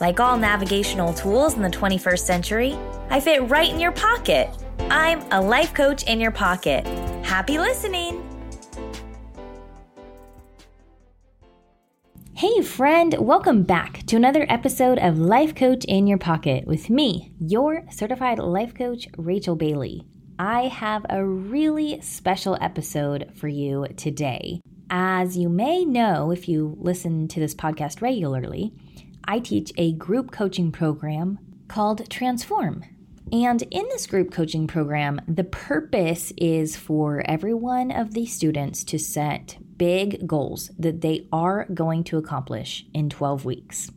Like all navigational tools in the 21st century, I fit right in your pocket. I'm a life coach in your pocket. Happy listening! Hey, friend, welcome back to another episode of Life Coach in Your Pocket with me, your certified life coach, Rachel Bailey. I have a really special episode for you today. As you may know, if you listen to this podcast regularly, I teach a group coaching program called Transform. And in this group coaching program, the purpose is for every one of the students to set big goals that they are going to accomplish in 12 weeks.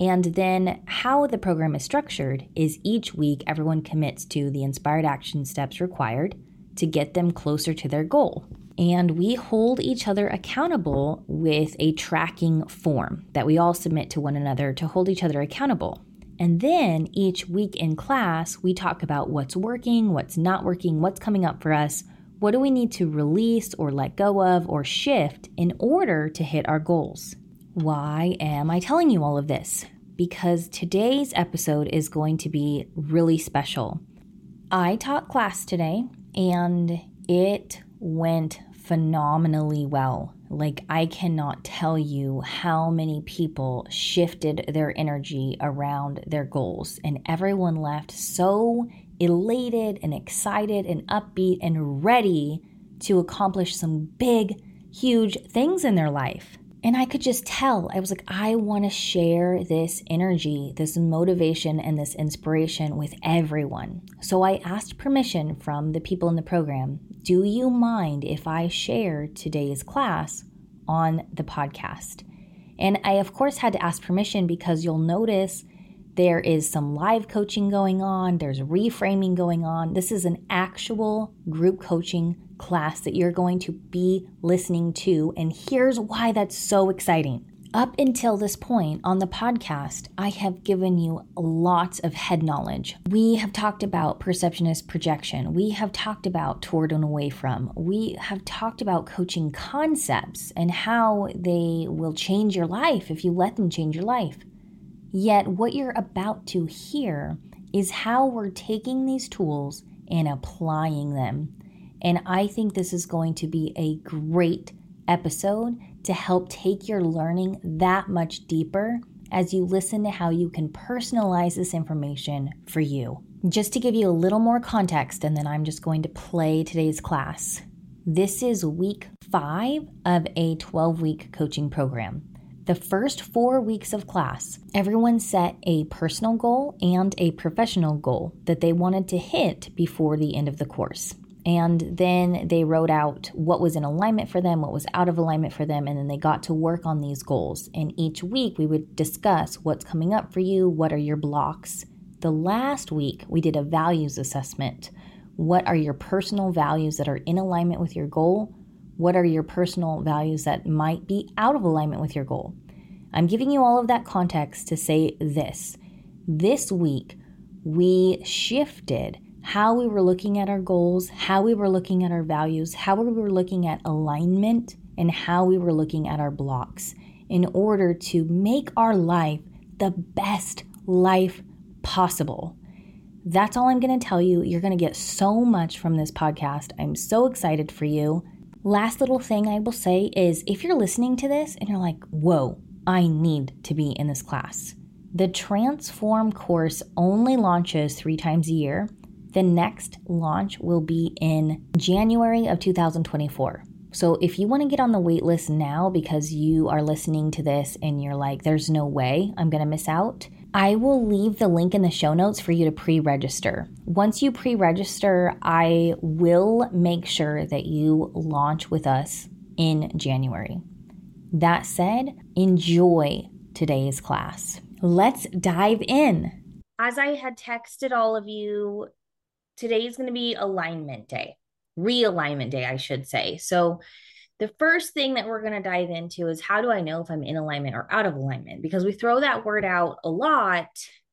And then, how the program is structured is each week everyone commits to the inspired action steps required to get them closer to their goal. And we hold each other accountable with a tracking form that we all submit to one another to hold each other accountable. And then each week in class, we talk about what's working, what's not working, what's coming up for us, what do we need to release or let go of or shift in order to hit our goals. Why am I telling you all of this? Because today's episode is going to be really special. I taught class today and it went phenomenally well. Like, I cannot tell you how many people shifted their energy around their goals, and everyone left so elated and excited and upbeat and ready to accomplish some big, huge things in their life. And I could just tell, I was like, I want to share this energy, this motivation, and this inspiration with everyone. So I asked permission from the people in the program Do you mind if I share today's class on the podcast? And I, of course, had to ask permission because you'll notice there is some live coaching going on, there's reframing going on. This is an actual group coaching class that you're going to be listening to. And here's why that's so exciting. Up until this point on the podcast, I have given you lots of head knowledge. We have talked about perception as projection. We have talked about toward and away from. We have talked about coaching concepts and how they will change your life if you let them change your life. Yet, what you're about to hear is how we're taking these tools and applying them and I think this is going to be a great episode to help take your learning that much deeper as you listen to how you can personalize this information for you. Just to give you a little more context, and then I'm just going to play today's class. This is week five of a 12 week coaching program. The first four weeks of class, everyone set a personal goal and a professional goal that they wanted to hit before the end of the course. And then they wrote out what was in alignment for them, what was out of alignment for them, and then they got to work on these goals. And each week we would discuss what's coming up for you, what are your blocks. The last week we did a values assessment. What are your personal values that are in alignment with your goal? What are your personal values that might be out of alignment with your goal? I'm giving you all of that context to say this. This week, we shifted how we were looking at our goals, how we were looking at our values, how we were looking at alignment, and how we were looking at our blocks in order to make our life the best life possible. That's all I'm going to tell you. You're going to get so much from this podcast. I'm so excited for you. Last little thing I will say is if you're listening to this and you're like, whoa, I need to be in this class. The Transform course only launches three times a year. The next launch will be in January of 2024. So if you want to get on the wait list now because you are listening to this and you're like, there's no way I'm going to miss out, I will leave the link in the show notes for you to pre register. Once you pre register, I will make sure that you launch with us in January. That said, enjoy today's class. let's dive in. As I had texted all of you, today is going to be alignment day, realignment day, I should say. So, the first thing that we're going to dive into is how do I know if I'm in alignment or out of alignment? Because we throw that word out a lot.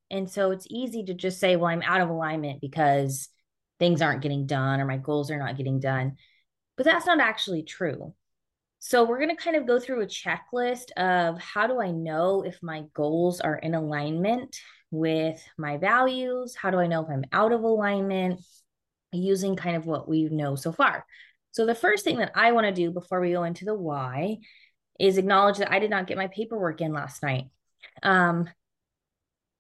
And so it's easy to just say, well, I'm out of alignment because things aren't getting done or my goals are not getting done. But that's not actually true. So we're going to kind of go through a checklist of how do I know if my goals are in alignment with my values? How do I know if I'm out of alignment? Using kind of what we know so far. So, the first thing that I want to do before we go into the why is acknowledge that I did not get my paperwork in last night. Um,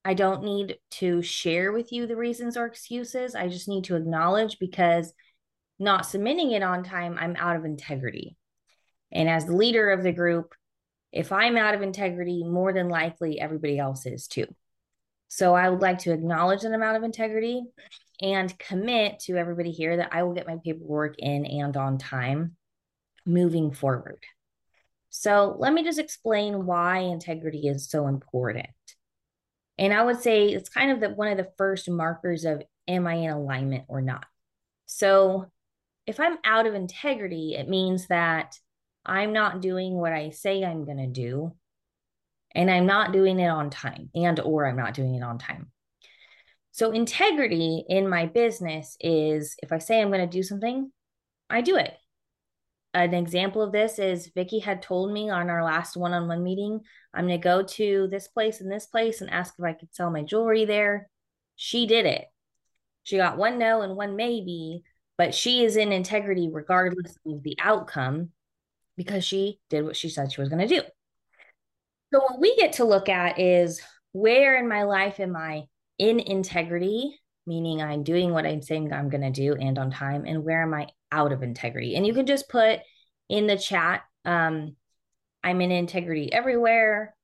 I don't need to share with you the reasons or excuses. I just need to acknowledge because not submitting it on time, I'm out of integrity. And as the leader of the group, if I'm out of integrity, more than likely everybody else is too. So I would like to acknowledge that I'm of integrity and commit to everybody here that I will get my paperwork in and on time moving forward. So let me just explain why integrity is so important. And I would say it's kind of the, one of the first markers of am I in alignment or not. So if I'm out of integrity, it means that I'm not doing what I say I'm going to do and I'm not doing it on time and or I'm not doing it on time. So integrity in my business is if I say I'm going to do something, I do it. An example of this is Vicki had told me on our last one-on-one meeting, I'm going to go to this place and this place and ask if I could sell my jewelry there. She did it. She got one no and one maybe, but she is in integrity regardless of the outcome because she did what she said she was going to do. So, what we get to look at is where in my life am I in integrity, meaning I'm doing what I'm saying I'm going to do and on time, and where am I out of integrity? And you can just put in the chat, um, I'm in integrity everywhere.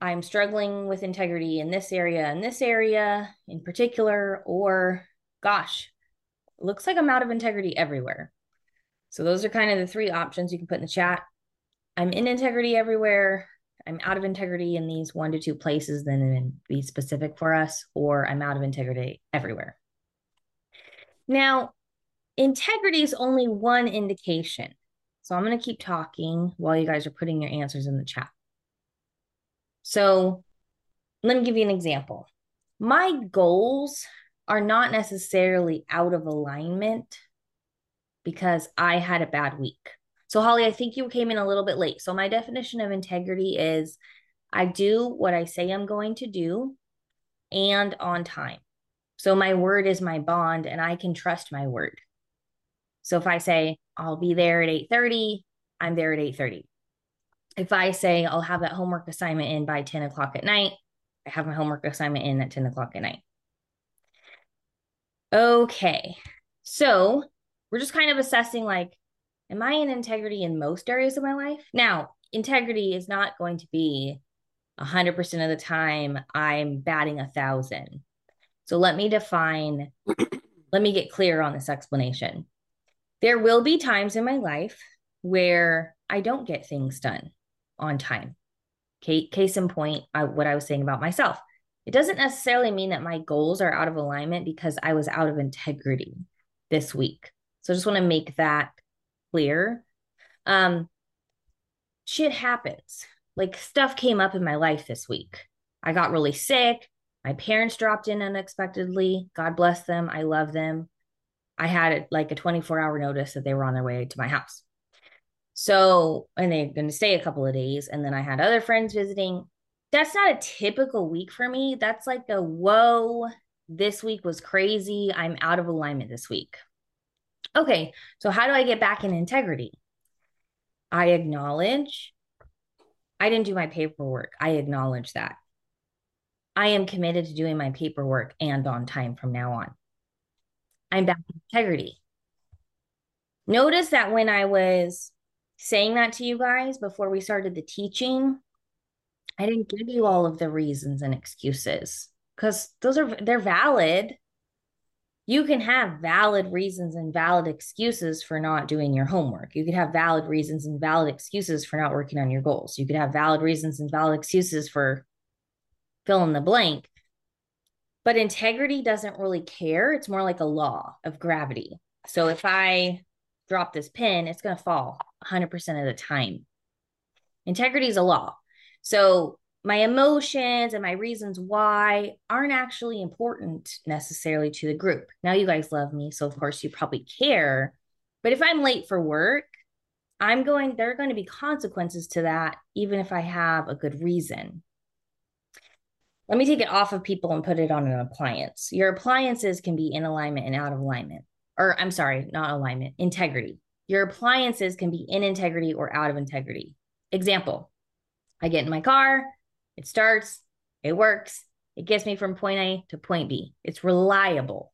I'm struggling with integrity in this area in this area in particular, or gosh, looks like I'm out of integrity everywhere. So those are kind of the three options you can put in the chat. I'm in integrity everywhere. I'm out of integrity in these one to two places, then be specific for us, or I'm out of integrity everywhere. Now, integrity is only one indication. So I'm going to keep talking while you guys are putting your answers in the chat. So let me give you an example. My goals are not necessarily out of alignment because I had a bad week. So, Holly, I think you came in a little bit late. So, my definition of integrity is I do what I say I'm going to do and on time. So, my word is my bond and I can trust my word. So, if I say I'll be there at 8:30, I'm there at 8:30. If I say I'll have that homework assignment in by 10 o'clock at night, I have my homework assignment in at 10 o'clock at night. Okay. So we're just kind of assessing like, am I in integrity in most areas of my life? Now, integrity is not going to be 100% of the time I'm batting a thousand. So let me define, let me get clear on this explanation. There will be times in my life where I don't get things done on time. Case in point, I, what I was saying about myself. It doesn't necessarily mean that my goals are out of alignment because I was out of integrity this week. So I just want to make that clear. Um, shit happens. Like stuff came up in my life this week. I got really sick. My parents dropped in unexpectedly. God bless them. I love them. I had like a 24 hour notice that they were on their way to my house. So, and they're going to stay a couple of days. And then I had other friends visiting. That's not a typical week for me. That's like a whoa, this week was crazy. I'm out of alignment this week. Okay, so how do I get back in integrity? I acknowledge I didn't do my paperwork. I acknowledge that. I am committed to doing my paperwork and on time from now on. I'm back in integrity. Notice that when I was saying that to you guys before we started the teaching, I didn't give you all of the reasons and excuses because those are they're valid you can have valid reasons and valid excuses for not doing your homework. You could have valid reasons and valid excuses for not working on your goals. You could have valid reasons and valid excuses for fill in the blank. But integrity doesn't really care. It's more like a law of gravity. So if I drop this pin, it's going to fall 100% of the time. Integrity is a law. So my emotions and my reasons why aren't actually important necessarily to the group. Now, you guys love me. So, of course, you probably care. But if I'm late for work, I'm going, there are going to be consequences to that, even if I have a good reason. Let me take it off of people and put it on an appliance. Your appliances can be in alignment and out of alignment. Or, I'm sorry, not alignment, integrity. Your appliances can be in integrity or out of integrity. Example I get in my car, it starts, it works, it gets me from point A to point B. It's reliable.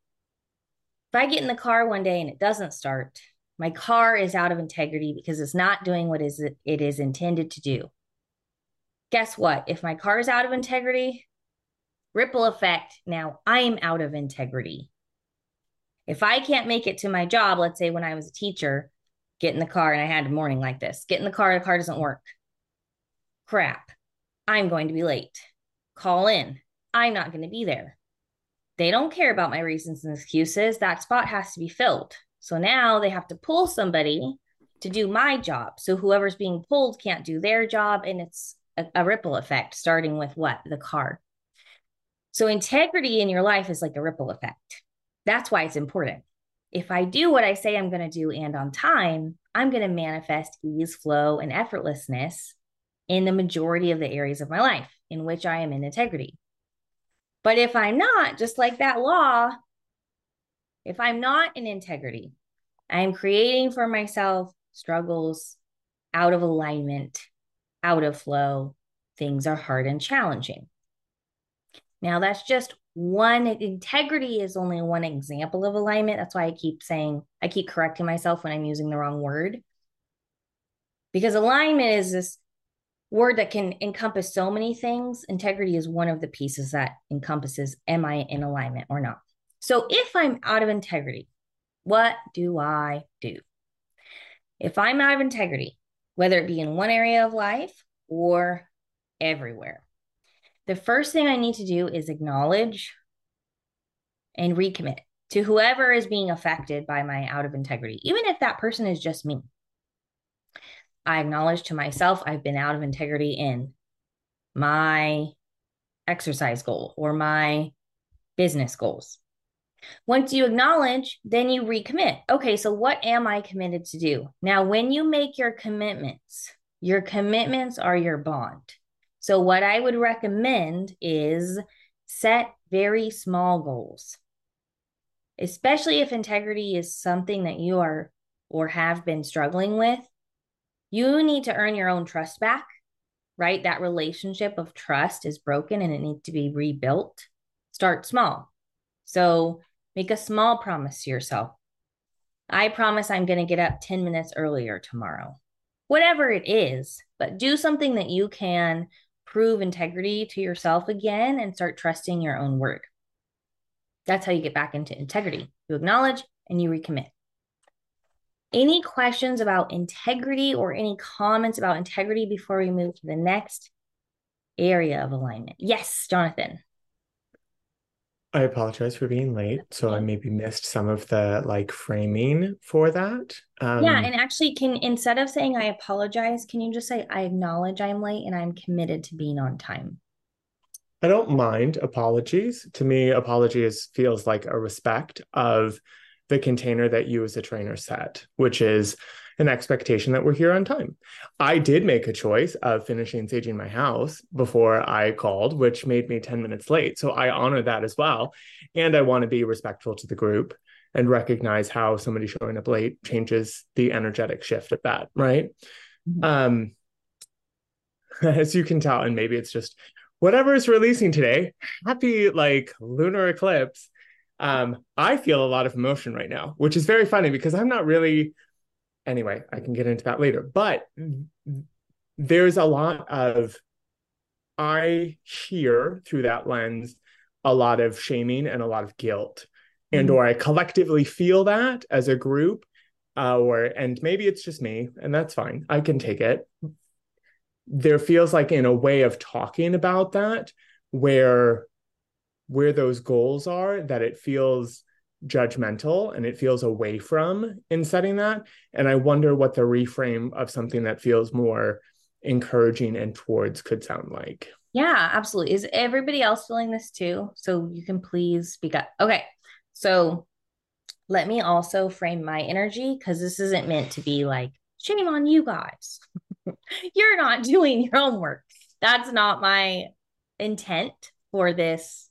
If I get in the car one day and it doesn't start, my car is out of integrity because it's not doing what is it is intended to do. Guess what? If my car is out of integrity, ripple effect, now I'm out of integrity. If I can't make it to my job, let's say when I was a teacher, get in the car and I had a morning like this, get in the car, the car doesn't work. Crap. I'm going to be late. Call in. I'm not going to be there. They don't care about my reasons and excuses. That spot has to be filled. So now they have to pull somebody to do my job. So whoever's being pulled can't do their job. And it's a, a ripple effect, starting with what? The car. So integrity in your life is like a ripple effect. That's why it's important. If I do what I say I'm going to do and on time, I'm going to manifest ease, flow, and effortlessness in the majority of the areas of my life in which I am in integrity. But if I'm not, just like that law, if I'm not in integrity, I'm creating for myself struggles out of alignment, out of flow. Things are hard and challenging. Now, that's just one integrity is only one example of alignment. That's why I keep saying, I keep correcting myself when I'm using the wrong word. Because alignment is this word that can encompass so many things. Integrity is one of the pieces that encompasses am I in alignment or not? So if I'm out of integrity, what do I do? If I'm out of integrity, whether it be in one area of life or everywhere, the first thing I need to do is acknowledge and recommit to whoever is being affected by my out of integrity, even if that person is just me. I acknowledge to myself I've been out of integrity in my exercise goal or my business goals. Once you acknowledge, then you recommit. Okay, so what am I committed to do? Now, when you make your commitments, your commitments are your bond. So, what I would recommend is set very small goals, especially if integrity is something that you are or have been struggling with you need to earn your own trust back, right? That relationship of trust is broken and it needs to be rebuilt. Start small. So make a small promise to yourself. I promise I'm going to get up 10 minutes earlier tomorrow. Whatever it is, but do something that you can prove integrity to yourself again and start trusting your own word. That's how you get back into integrity. You acknowledge and you recommit. Any questions about integrity or any comments about integrity before we move to the next area of alignment? Yes, Jonathan. I apologize for being late. So I maybe missed some of the like framing for that. Um, yeah. And actually, can instead of saying I apologize, can you just say I acknowledge I'm late and I'm committed to being on time? I don't mind apologies. To me, apologies feels like a respect of the container that you as a trainer set, which is an expectation that we're here on time. I did make a choice of finishing saging my house before I called, which made me 10 minutes late. So I honor that as well. And I want to be respectful to the group and recognize how somebody showing up late changes the energetic shift of that, right? Mm-hmm. Um, as you can tell, and maybe it's just whatever is releasing today, happy like lunar eclipse um, I feel a lot of emotion right now, which is very funny because I'm not really. Anyway, I can get into that later. But there's a lot of. I hear through that lens a lot of shaming and a lot of guilt, mm-hmm. and or I collectively feel that as a group, uh, or and maybe it's just me, and that's fine. I can take it. There feels like in a way of talking about that where where those goals are that it feels judgmental and it feels away from in setting that. And i wonder what the reframe of something that feels more encouraging and towards could sound like. Yeah absolutely. Is everybody else feeling this too? So you can please speak up. Okay so let me also frame my energy because this isn't meant to be like shame on you guys. You're not doing your homework. That's not my intent for this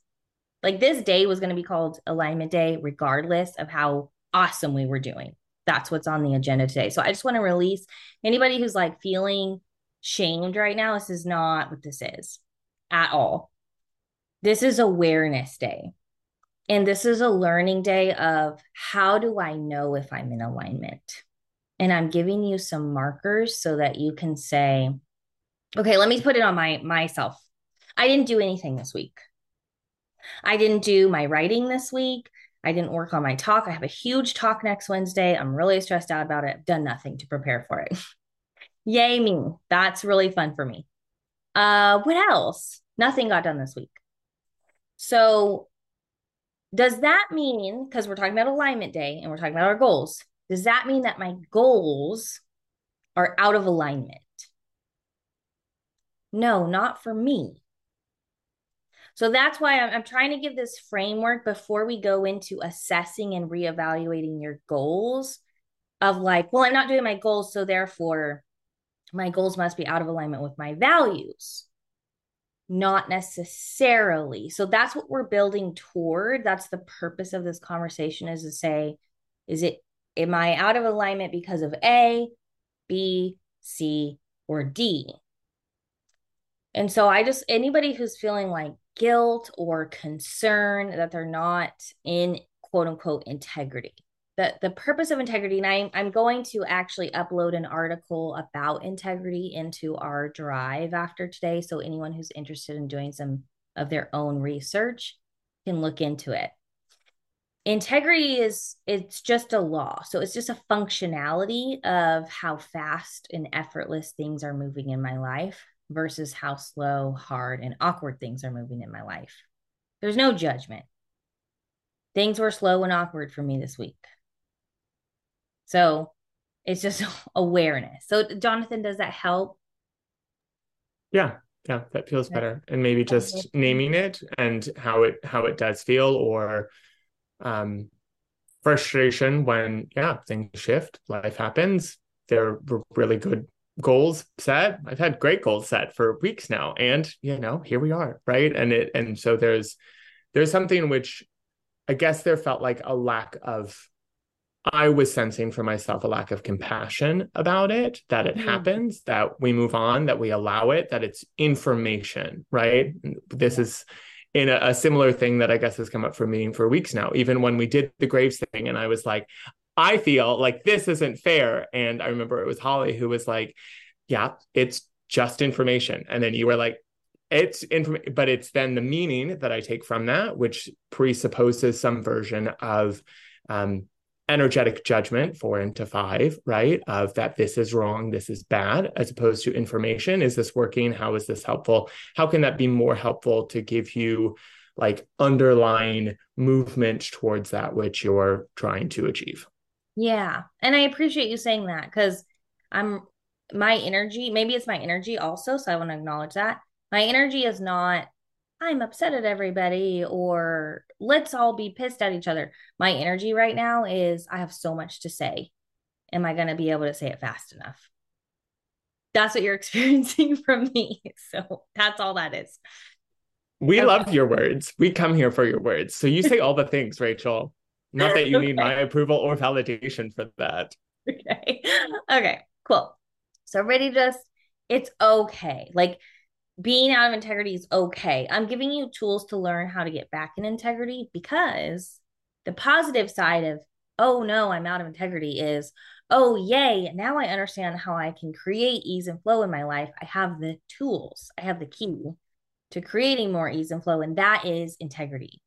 like this day was going to be called alignment day, regardless of how awesome we were doing. That's what's on the agenda today. So I just want to release anybody who's like feeling shamed right now. This is not what this is at all. This is awareness day. And this is a learning day of how do I know if I'm in alignment? And I'm giving you some markers so that you can say, okay, let me put it on my myself. I didn't do anything this week. I didn't do my writing this week. I didn't work on my talk. I have a huge talk next Wednesday. I'm really stressed out about it. I've done nothing to prepare for it. Yay, me. That's really fun for me. Uh, what else? Nothing got done this week. So, does that mean, because we're talking about alignment day and we're talking about our goals, does that mean that my goals are out of alignment? No, not for me. So that's why I'm, I'm trying to give this framework before we go into assessing and reevaluating your goals of like, well, I'm not doing my goals. So therefore, my goals must be out of alignment with my values. Not necessarily. So that's what we're building toward. That's the purpose of this conversation is to say, is it, am I out of alignment because of A, B, C, or D? And so I just, anybody who's feeling like guilt or concern that they're not in quote unquote integrity. The, the purpose of integrity, and I'm, I'm going to actually upload an article about integrity into our drive after today. So anyone who's interested in doing some of their own research can look into it. Integrity is it's just a law. So it's just a functionality of how fast and effortless things are moving in my life versus how slow, hard, and awkward things are moving in my life. There's no judgment. Things were slow and awkward for me this week. So it's just awareness. So, Jonathan, does that help? Yeah, yeah, that feels better. And maybe just naming it and how it how it does feel or um frustration when yeah, things shift, life happens. They're really good goals set i've had great goals set for weeks now and you know here we are right and it and so there's there's something which i guess there felt like a lack of i was sensing for myself a lack of compassion about it that it mm-hmm. happens that we move on that we allow it that it's information right this is in a, a, similar thing that I guess has come up for me for weeks now. Even when we did the Graves thing, and I was like, I feel like this isn't fair. And I remember it was Holly who was like, yeah, it's just information. And then you were like, it's information, but it's then the meaning that I take from that, which presupposes some version of um, energetic judgment, four into five, right? Of that this is wrong, this is bad, as opposed to information. Is this working? How is this helpful? How can that be more helpful to give you like underlying movement towards that which you're trying to achieve? Yeah. And I appreciate you saying that because I'm my energy, maybe it's my energy also. So I want to acknowledge that. My energy is not, I'm upset at everybody or let's all be pissed at each other. My energy right now is, I have so much to say. Am I going to be able to say it fast enough? That's what you're experiencing from me. So that's all that is. We okay. love your words. We come here for your words. So you say all the things, Rachel. Not that you okay. need my approval or validation for that. Okay. Okay, cool. So ready just it's okay. Like being out of integrity is okay. I'm giving you tools to learn how to get back in integrity because the positive side of oh no, I'm out of integrity is oh yay, now I understand how I can create ease and flow in my life. I have the tools. I have the key to creating more ease and flow and that is integrity.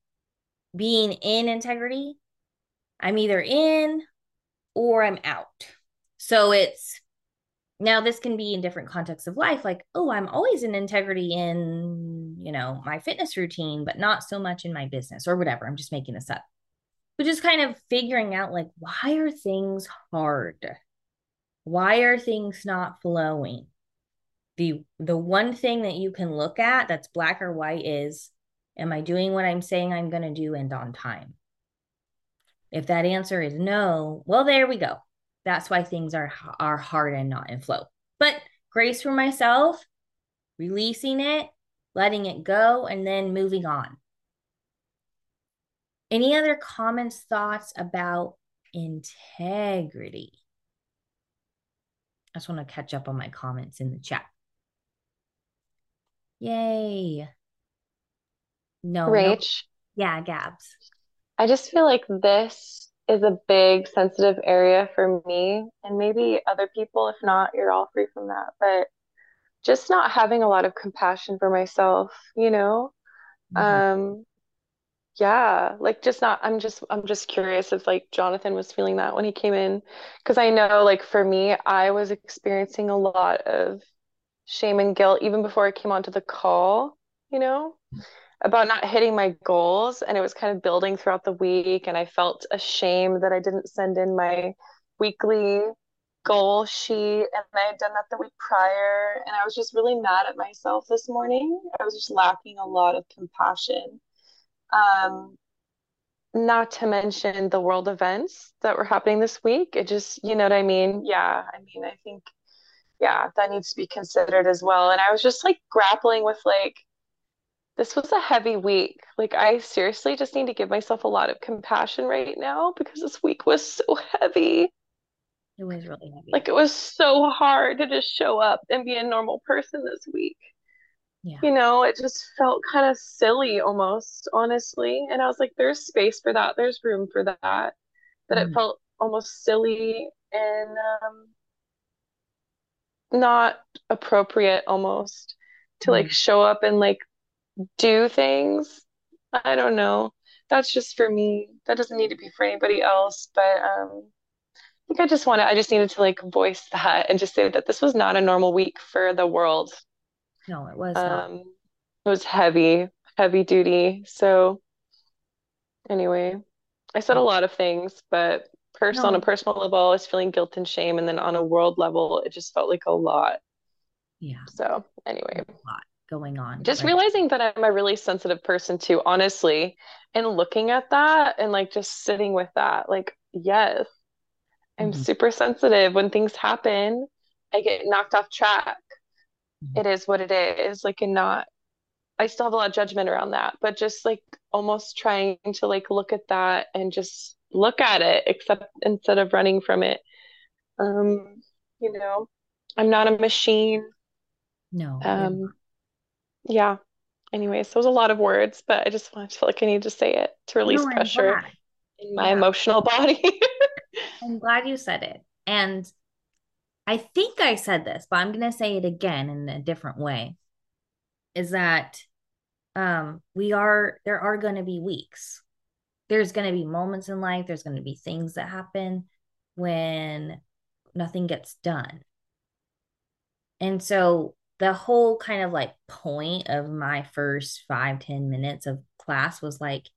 Being in integrity I'm either in or I'm out. So it's now this can be in different contexts of life like oh i'm always in integrity in you know, my fitness routine, but not so much in my business or whatever. I'm just making this up. But just kind of figuring out like, why are things hard? Why are things not flowing? The the one thing that you can look at that's black or white is am I doing what I'm saying I'm going to do and on time? If that answer is no, well there we go. That's why things are are hard and not in flow. But grace for myself, releasing it, letting it go, and then moving on. Any other comments, thoughts about integrity? I just want to catch up on my comments in the chat. Yay. No. Rach. No. Yeah, Gabs. I just feel like this is a big sensitive area for me and maybe other people. If not, you're all free from that. But just not having a lot of compassion for myself, you know? Mm-hmm. Um, yeah, like just not, I'm just, I'm just curious if like Jonathan was feeling that when he came in. Cause I know like for me, I was experiencing a lot of shame and guilt even before I came onto the call, you know? About not hitting my goals and it was kind of building throughout the week and i felt ashamed that i didn't send in my weekly goal sheet and i had done that the week prior and i was just really mad at myself this morning. I was just lacking a lot of compassion. Um not to mention the world events that were happening this week. It just you know what i mean? Yeah i mean i think yeah that needs to be considered as well. And i was just like grappling with like this was a heavy week. Like, I seriously just need to give myself a lot of compassion right now because this week was so heavy. It was really heavy. Like, it was so hard to just show up and be a normal person this week. Yeah. You know, it just felt kind of silly almost, honestly. And I was like, there's space for that, there's room for that. But mm. it felt almost silly and um, not appropriate almost to mm. like show up and like do things. I don't know. That's just for me. That doesn't need to be for anybody else. But um, I think I just wanted, I just needed to like voice that and just say that this was not a normal week for the world. No, it was not. Um, it was heavy, heavy duty. So anyway, I said a lot of things, but first no. on a personal level, I was feeling guilt and shame, and then on a world level, it just felt like a lot. Yeah. So anyway, a lot going on. Just like, realizing that I'm a really sensitive person too, honestly, and looking at that and like just sitting with that, like, yes, I'm mm-hmm. super sensitive. When things happen, I get knocked off track. Mm-hmm. It is what it is. Like, and not, I still have a lot of judgment around that, but just like almost trying to like look at that and just look at it, except instead of running from it. Um, you know, I'm not a machine. No. Um, yeah. Anyways, those a lot of words, but I just wanted to feel like I need to say it to release no, pressure in my yeah. emotional body. I'm glad you said it. And I think I said this, but I'm going to say it again in a different way. Is that um we are there are going to be weeks. There's going to be moments in life, there's going to be things that happen when nothing gets done. And so the whole kind of like point of my first five ten minutes of class was like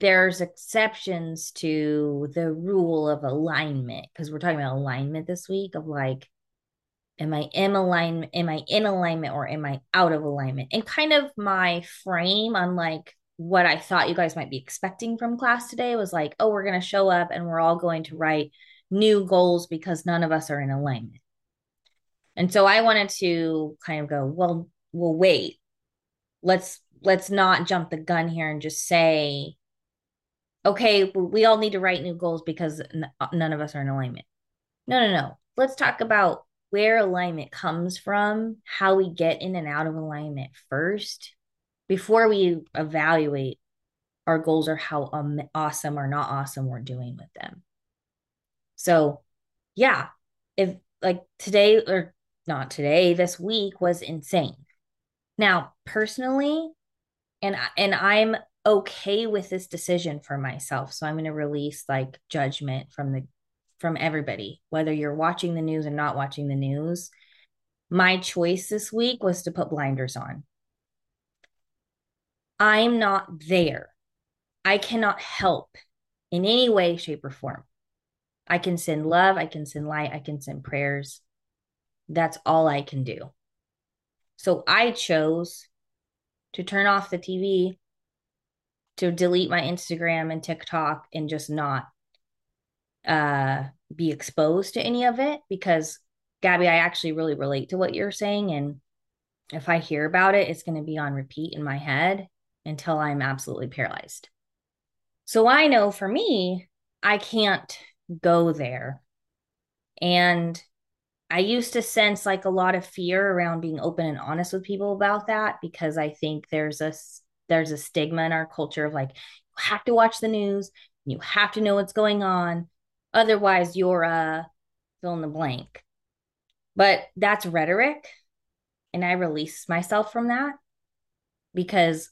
there's exceptions to the rule of alignment because we're talking about alignment this week of like am i in alignment am i in alignment or am i out of alignment? And kind of my frame on like what i thought you guys might be expecting from class today was like oh we're going to show up and we're all going to write new goals because none of us are in alignment and so I wanted to kind of go, well, we'll wait. Let's let's not jump the gun here and just say, okay, we all need to write new goals because none of us are in alignment. No, no, no. Let's talk about where alignment comes from, how we get in and out of alignment first before we evaluate our goals or how um, awesome or not awesome we're doing with them. So, yeah, if like today or not today, this week was insane. Now, personally, and and I'm okay with this decision for myself. So I'm going to release like judgment from the from everybody, whether you're watching the news or not watching the news. My choice this week was to put blinders on. I'm not there. I cannot help in any way, shape, or form. I can send love, I can send light, I can send prayers. That's all I can do. So I chose to turn off the TV, to delete my Instagram and TikTok and just not uh be exposed to any of it because Gabby, I actually really relate to what you're saying and if I hear about it, it's going to be on repeat in my head until I'm absolutely paralyzed. So I know for me, I can't go there. And I used to sense like a lot of fear around being open and honest with people about that because I think there's a there's a stigma in our culture of like you have to watch the news, you have to know what's going on, otherwise you're a fill in the blank. But that's rhetoric, and I release myself from that because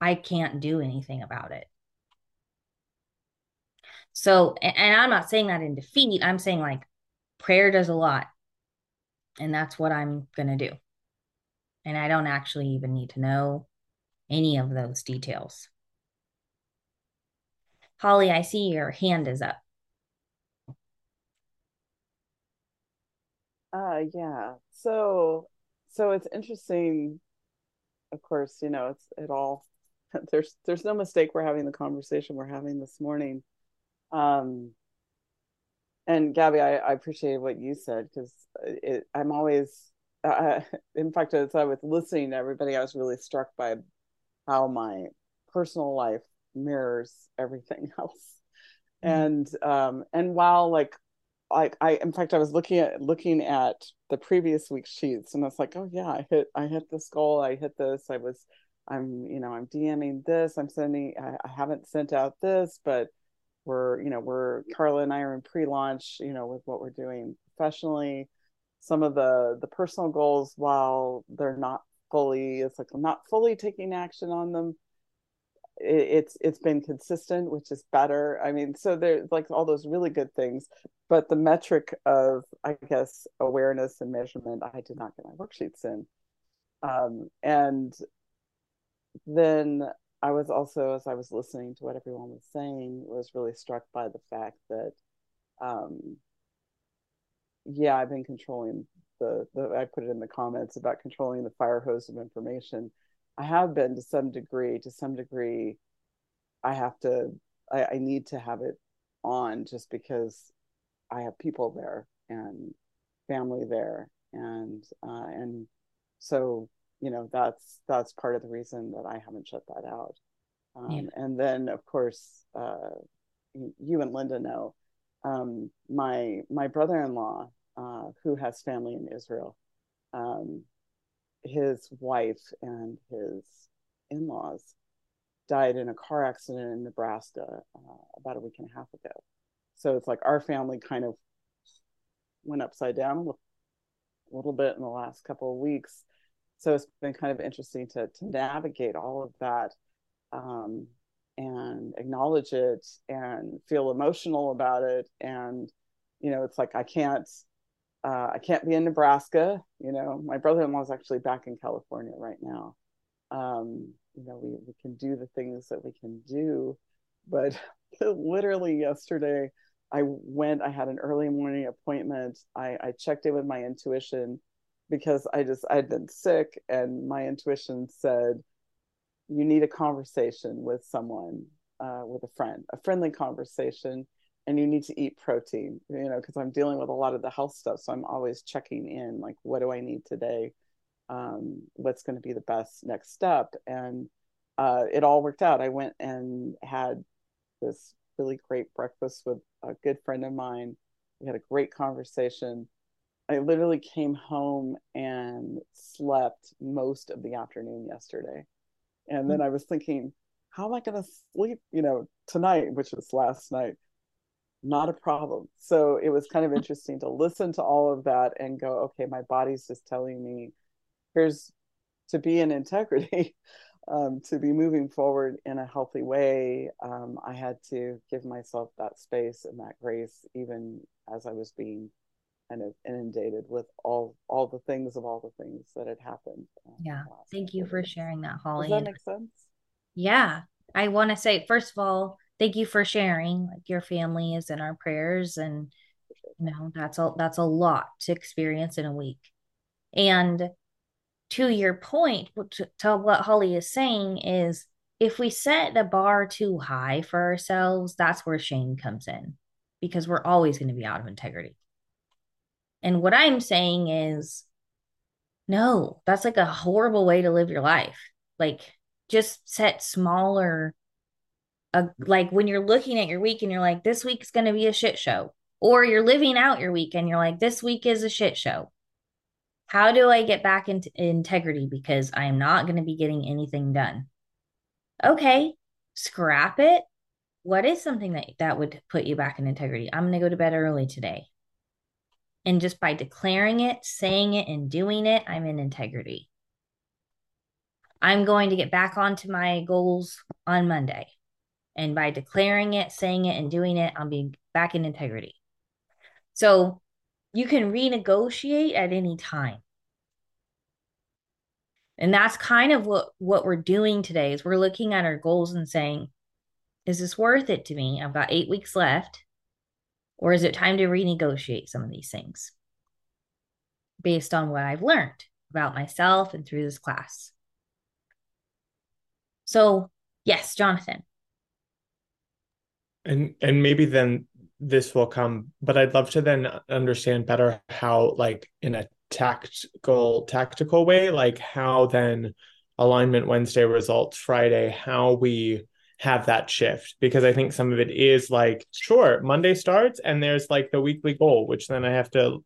I can't do anything about it. So, and I'm not saying that in defeat. I'm saying like prayer does a lot. And that's what I'm going to do. And I don't actually even need to know any of those details. Holly, I see your hand is up. Uh yeah. So so it's interesting of course, you know, it's it all there's there's no mistake we're having the conversation we're having this morning. Um and Gabby, I, I appreciate what you said because I'm always, uh, in fact, as I was listening to everybody, I was really struck by how my personal life mirrors everything else. Mm-hmm. And um, and while like like I in fact I was looking at looking at the previous week's sheets and I was like, oh yeah, I hit I hit this goal, I hit this, I was I'm you know I'm DMing this, I'm sending I, I haven't sent out this, but we're you know we're carla and i are in pre-launch you know with what we're doing professionally. Some of the the personal goals while they're not fully it's like i'm not fully taking action on them it, it's it's been consistent which is better. I mean so there's like all those really good things. But the metric of i guess awareness and measurement i did not get my worksheets in. Um, and then I was also, as I was listening to what everyone was saying, was really struck by the fact that, um, yeah, I've been controlling the, the, I put it in the comments about controlling the fire hose of information. I have been to some degree, to some degree, I have to, I, I need to have it on just because I have people there and family there. And, uh, and so you know that's that's part of the reason that I haven't shut that out. Um, yeah. And then of course, uh, you and Linda know um, my my brother-in-law uh, who has family in Israel. Um, his wife and his in-laws died in a car accident in Nebraska uh, about a week and a half ago. So it's like our family kind of went upside down a little bit in the last couple of weeks so it's been kind of interesting to to navigate all of that um, and acknowledge it and feel emotional about it. And you know it's like i can't uh, i can't be in nebraska you know. My brother-in-law is actually back in california right now. Um, you know we, we can do the things that we can do but literally yesterday i went i had an early morning appointment. I, I checked in with my intuition because I just I'd been sick and my intuition said you need a conversation with someone uh, with a friend a friendly conversation and you need to eat protein you know because I'm dealing with a lot of the health stuff so I'm always checking in like what do I need today? Um, what's going to be the best next step? And uh, it all worked out. I went and had this really great breakfast with a good friend of mine. We had a great conversation I literally came home and slept most of the afternoon yesterday. And then I was thinking, how am I going to sleep, you know, tonight, which was last night? Not a problem. So it was kind of interesting to listen to all of that and go, okay, my body's just telling me here's to be in integrity, um, to be moving forward in a healthy way. Um, I had to give myself that space and that grace, even as I was being kind of inundated with all all the things of all the things that had happened. Um, yeah, thank you for sharing that, Holly. Does that make sense? Yeah. I want to say, first of all, thank you for sharing. Like your family is in our prayers and you know, that's a that's a lot to experience in a week. And to your point, to, to what Holly is saying is if we set the bar too high for ourselves, that's where shame comes in because we're always going to be out of integrity. And what I'm saying is, no, that's like a horrible way to live your life. Like, just set smaller, uh, like when you're looking at your week and you're like, this week's going to be a shit show, or you're living out your week and you're like, this week is a shit show. How do I get back into integrity? Because I'm not going to be getting anything done. Okay, scrap it. What is something that that would put you back in integrity? I'm going to go to bed early today. And just by declaring it, saying it, and doing it, I'm in integrity. I'm going to get back onto my goals on Monday. And by declaring it, saying it, and doing it, I'll be back in integrity. So you can renegotiate at any time. And that's kind of what, what we're doing today is we're looking at our goals and saying, is this worth it to me? I've got eight weeks left. Or is it time to renegotiate some of these things based on what I've learned about myself and through this class? So, yes, Jonathan. And and maybe then this will come, but I'd love to then understand better how like in a tactical tactical way, like how then alignment Wednesday results Friday, how we have that shift because I think some of it is like, sure, Monday starts and there's like the weekly goal, which then I have to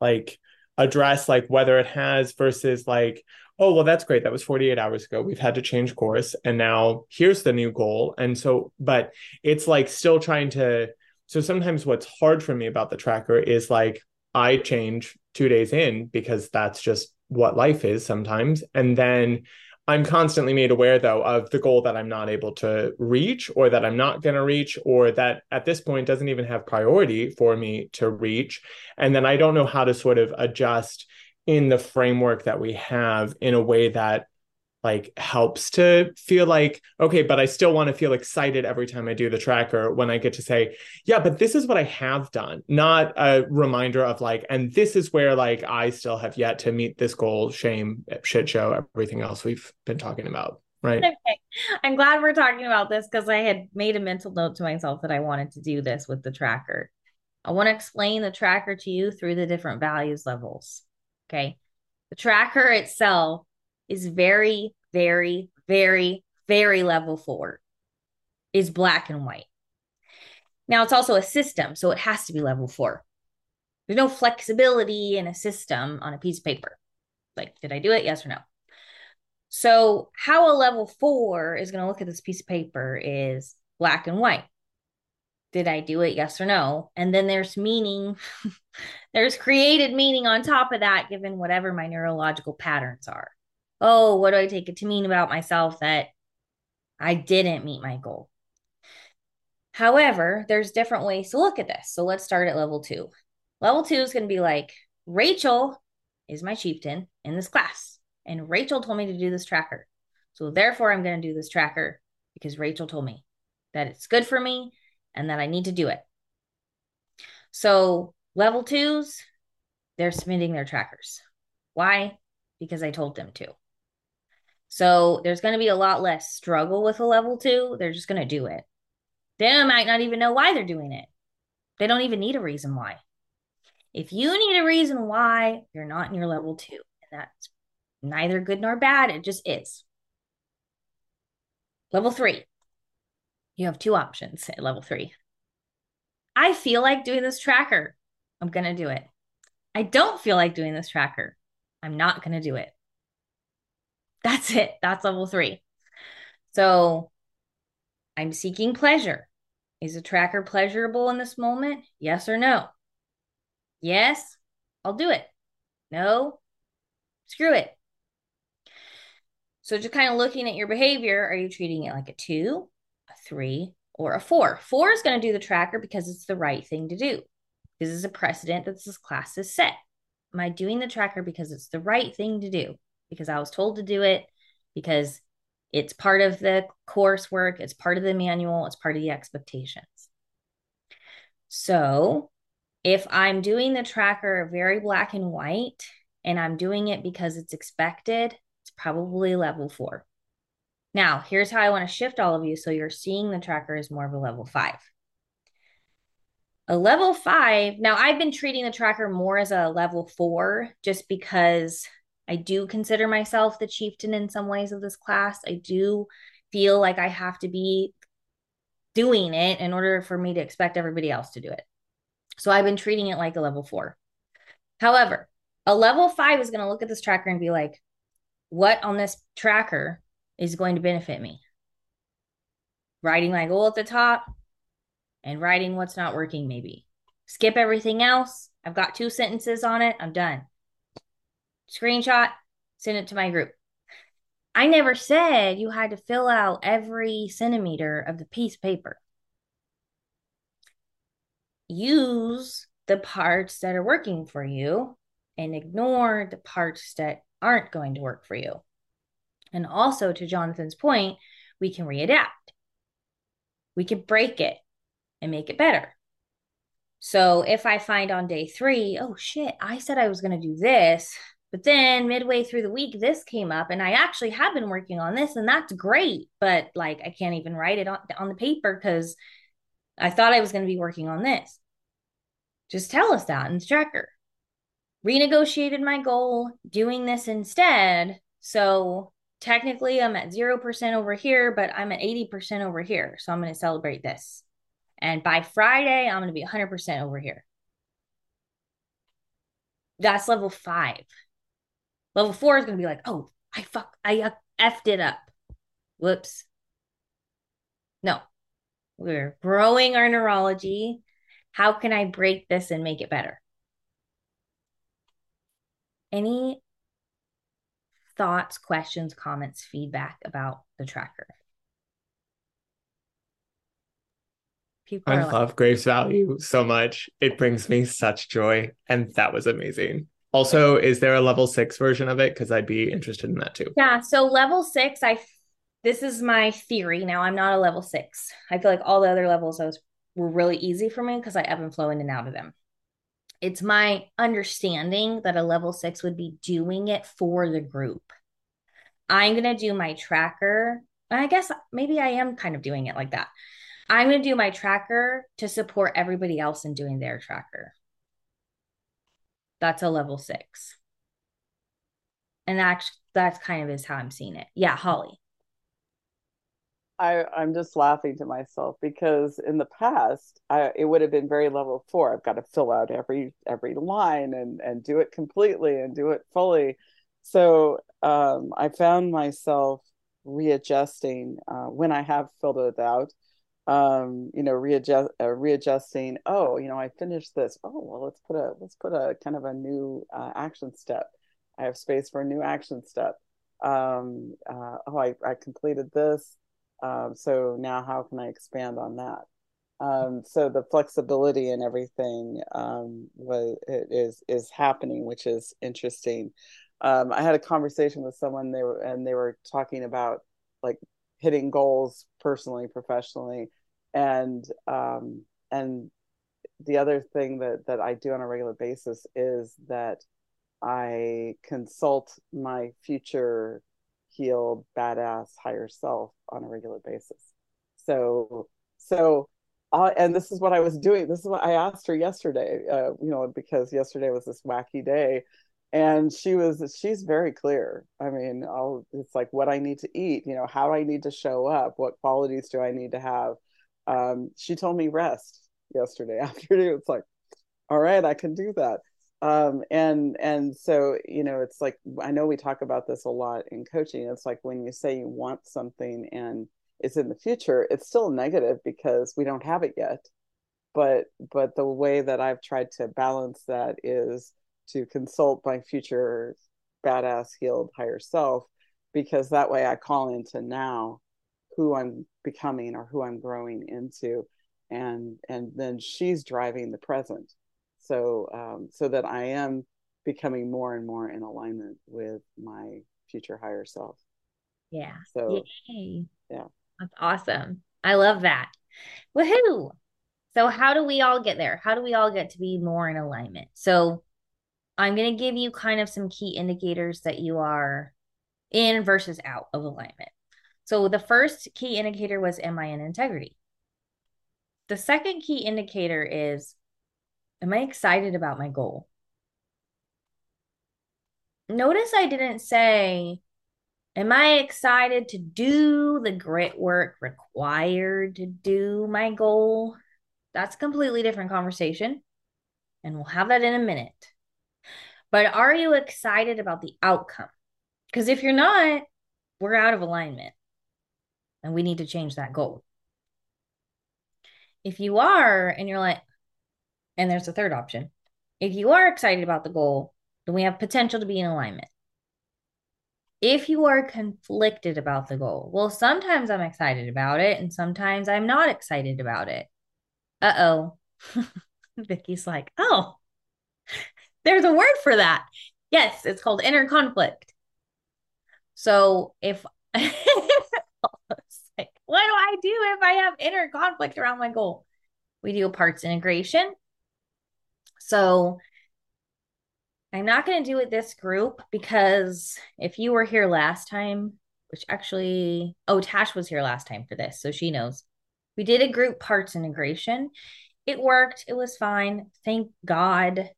like address like whether it has versus like, oh, well, that's great. That was 48 hours ago. We've had to change course and now here's the new goal. And so, but it's like still trying to. So sometimes what's hard for me about the tracker is like, I change two days in because that's just what life is sometimes. And then I'm constantly made aware, though, of the goal that I'm not able to reach or that I'm not going to reach or that at this point doesn't even have priority for me to reach. And then I don't know how to sort of adjust in the framework that we have in a way that like helps to feel like okay but i still want to feel excited every time i do the tracker when i get to say yeah but this is what i have done not a reminder of like and this is where like i still have yet to meet this goal shame shit show everything else we've been talking about. Right? Okay. I'm glad we're talking about this because i had made a mental note to myself that i wanted to do this with the tracker. I want to explain the tracker to you through the different values levels okay? The tracker itself is very, very, very, very level four, is black and white. Now it's also a system, so it has to be level four. There's no flexibility in a system on a piece of paper. Like, did I do it? Yes or no? So, how a level four is going to look at this piece of paper is black and white. Did I do it? Yes or no? And then there's meaning, there's created meaning on top of that, given whatever my neurological patterns are oh, what do I take it to mean about myself that I didn't meet my goal? However, there's different ways to look at this. So let's start at level two. Level two is going to be like Rachel is my chieftain in this class, and Rachel told me to do this tracker. So therefore, I'm going to do this tracker because Rachel told me that it's good for me and that I need to do it. So level twos, they're submitting their trackers. Why? Because I told them to. So there's going to be a lot less struggle with a level two. They're just going to do it. They might not even know why they're doing it. They don't even need a reason why. If you need a reason why, you're not in your level two. And that's neither good nor bad. It just is. Level three, you have two options at level three. I feel like doing this tracker. I'm going to do it. I don't feel like doing this tracker. I'm not going to do it. That's it. That's level three. So I'm seeking pleasure. Is a tracker pleasurable in this moment? Yes or no? Yes, I'll do it. No, screw it. So just kind of looking at your behavior, are you treating it like a two, a three, or a four? Four is going to do the tracker because it's the right thing to do. This is a precedent that this class has set. Am I doing the tracker because it's the right thing to do? Because I was told to do it, because It's part of the coursework, it's part of the manual, it's part of the expectations. So, if I'm doing the tracker very black and white and I'm doing it because it's expected, it's probably level four. Now, here's how I want to shift all of you so you're seeing the tracker as more of a level five. A level five, now I've been treating the tracker more as a level four just because I do consider myself the chieftain in some ways of this class. I do feel like I have to be doing it in order for me to expect everybody else to do it. So I've been treating it like a level four. However, a level five is going to look at this tracker and be like, what on this tracker is going to benefit me? Writing my goal at the top and writing what's not working, maybe. Skip everything else. I've got two sentences on it. I'm done. Screenshot, send it to my group. I never said you had to fill out every centimeter of the piece of paper. Use the parts that are working for you and ignore the parts that aren't going to work for you. And also, to Jonathan's point, we can readapt. We can break it and make it better. So if I find on day three, oh shit, I said I was going to do this, but then midway through the week, this came up, and I actually have been working on this, and that's great. But like, I can't even write it on, on the paper because I thought I was going to be working on this. Just tell us that in the tracker. Renegotiated my goal, doing this instead. So technically, I'm at 0% over here, but I'm at 80% over here. So I'm going to celebrate this. And by Friday, I'm going to be 100% over here. That's level five. Level four is going to be like, oh, I fuck, I uh, effed it up. Whoops. No, we're growing our neurology. How can I break this and make it better? Any thoughts, questions, comments, feedback about the tracker? People I love like, Graves Value so much. It brings me such joy. And that was amazing. Also, is there a level six version of it? Because I'd be interested in that too. Yeah. So level six, I this is my theory. Now I'm not a level six. I feel like all the other levels I was were really easy for me because I ebb and flow in and out of them. It's my understanding that a level six would be doing it for the group. I'm gonna do my tracker. I guess maybe I am kind of doing it like that. I'm gonna do my tracker to support everybody else in doing their tracker. That's a level six. And that's that's kind of is how I'm seeing it. Yeah, Holly. I, I'm just laughing to myself because in the past I, it would have been very level four. I've got to fill out every every line and and do it completely and do it fully. So um, I found myself readjusting uh, when I have filled it out um you know readjust uh, readjusting oh you know i finished this. Oh well let's put a let's put a kind of a new uh, action step. I have space for a new action step. Um uh, oh I, I completed this. Um so now how can i expand on that? Um so the flexibility and everything um was is is happening which is interesting. Um i had a conversation with someone they were and they were talking about like hitting goals personally, professionally, and um, and the other thing that that I do on a regular basis is that I consult my future healed badass higher self on a regular basis. So so uh, and this is what I was doing. This is what I asked her yesterday. Uh, you know, because yesterday was this wacky day, and she was she's very clear. I mean I'll, it's like what i need to eat you know how i need to show up what qualities do i need to have? Um, she told me rest yesterday afternoon. It's like all right i can do that. Um, and and so you know it's like i know we talk about this a lot in coaching. It's like when you say you want something and it's in the future it's still negative because we don't have it yet. But but the way that i've tried to balance that is to consult my future badass healed higher self because that way I call into now who I'm becoming or who I'm growing into and and then she's driving the present so um, so that I am becoming more and more in alignment with my future higher self Yeah. So Yay. yeah. That's awesome. I love that. Woohoo. So, how do we all get there? How do we all get to be more in alignment? So, I'm going to give you kind of some key indicators that you are in versus out of alignment. So, the first key indicator was Am I in integrity? The second key indicator is Am I excited about my goal? Notice I didn't say, Am I excited to do the grit work required to do my goal? That's a completely different conversation. And we'll have that in a minute. But are you excited about the outcome? Because if you're not, we're out of alignment and we need to change that goal. If you are, and you're like, and there's a third option. If you are excited about the goal, then we have potential to be in alignment. If you are conflicted about the goal, well, sometimes I'm excited about it and sometimes I'm not excited about it. Uh oh. Vicky's like, oh, there's a word for that. Yes, it's called inner conflict. So if like, what do I do if I have inner conflict around my goal? We do parts integration. So I'm not going to do it this group because if you were here last time, which actually, oh, Tash was here last time for this, so she knows. We did a group parts integration. It worked. It was fine. Thank God.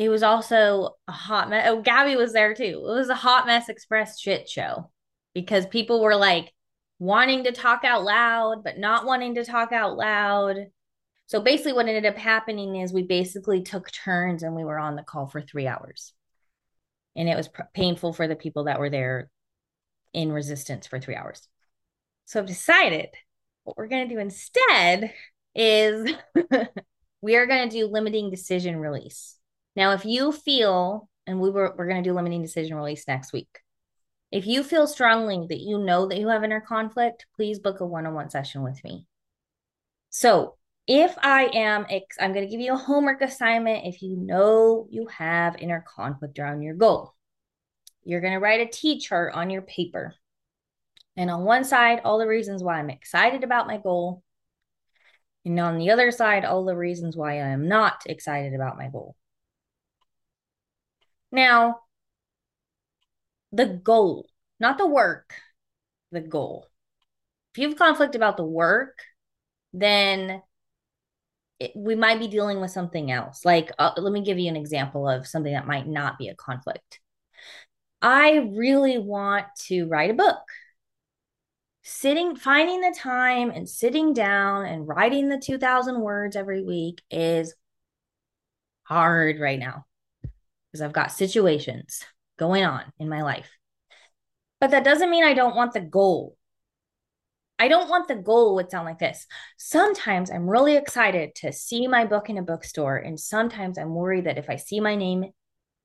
It was also a hot mess. Oh, Gabby was there too. It was a hot mess express shit show because people were like wanting to talk out loud, but not wanting to talk out loud. So basically, what ended up happening is we basically took turns and we were on the call for three hours. And it was pr- painful for the people that were there in resistance for three hours. So I've decided what we're going to do instead is we are going to do limiting decision release. Now, if you feel, and we were, we're going to do limiting decision release next week. If you feel strongly that you know that you have inner conflict, please book a one on one session with me. So if I am, I'm going to give you a homework assignment. If you know you have inner conflict around your goal, you're going to write a T chart on your paper. And on one side, all the reasons why I'm excited about my goal. And on the other side, all the reasons why I am not excited about my goal. Now, the goal, not the work, the goal. If you have conflict about the work, then it, we might be dealing with something else. Like, uh, let me give you an example of something that might not be a conflict. I really want to write a book. Sitting, finding the time and sitting down and writing the 2000 words every week is hard right now because I've got situations going on in my life. But that doesn't mean I don't want the goal. I don't want the goal would sound like this. Sometimes I'm really excited to see my book in a bookstore, and sometimes I'm worried that if I see my name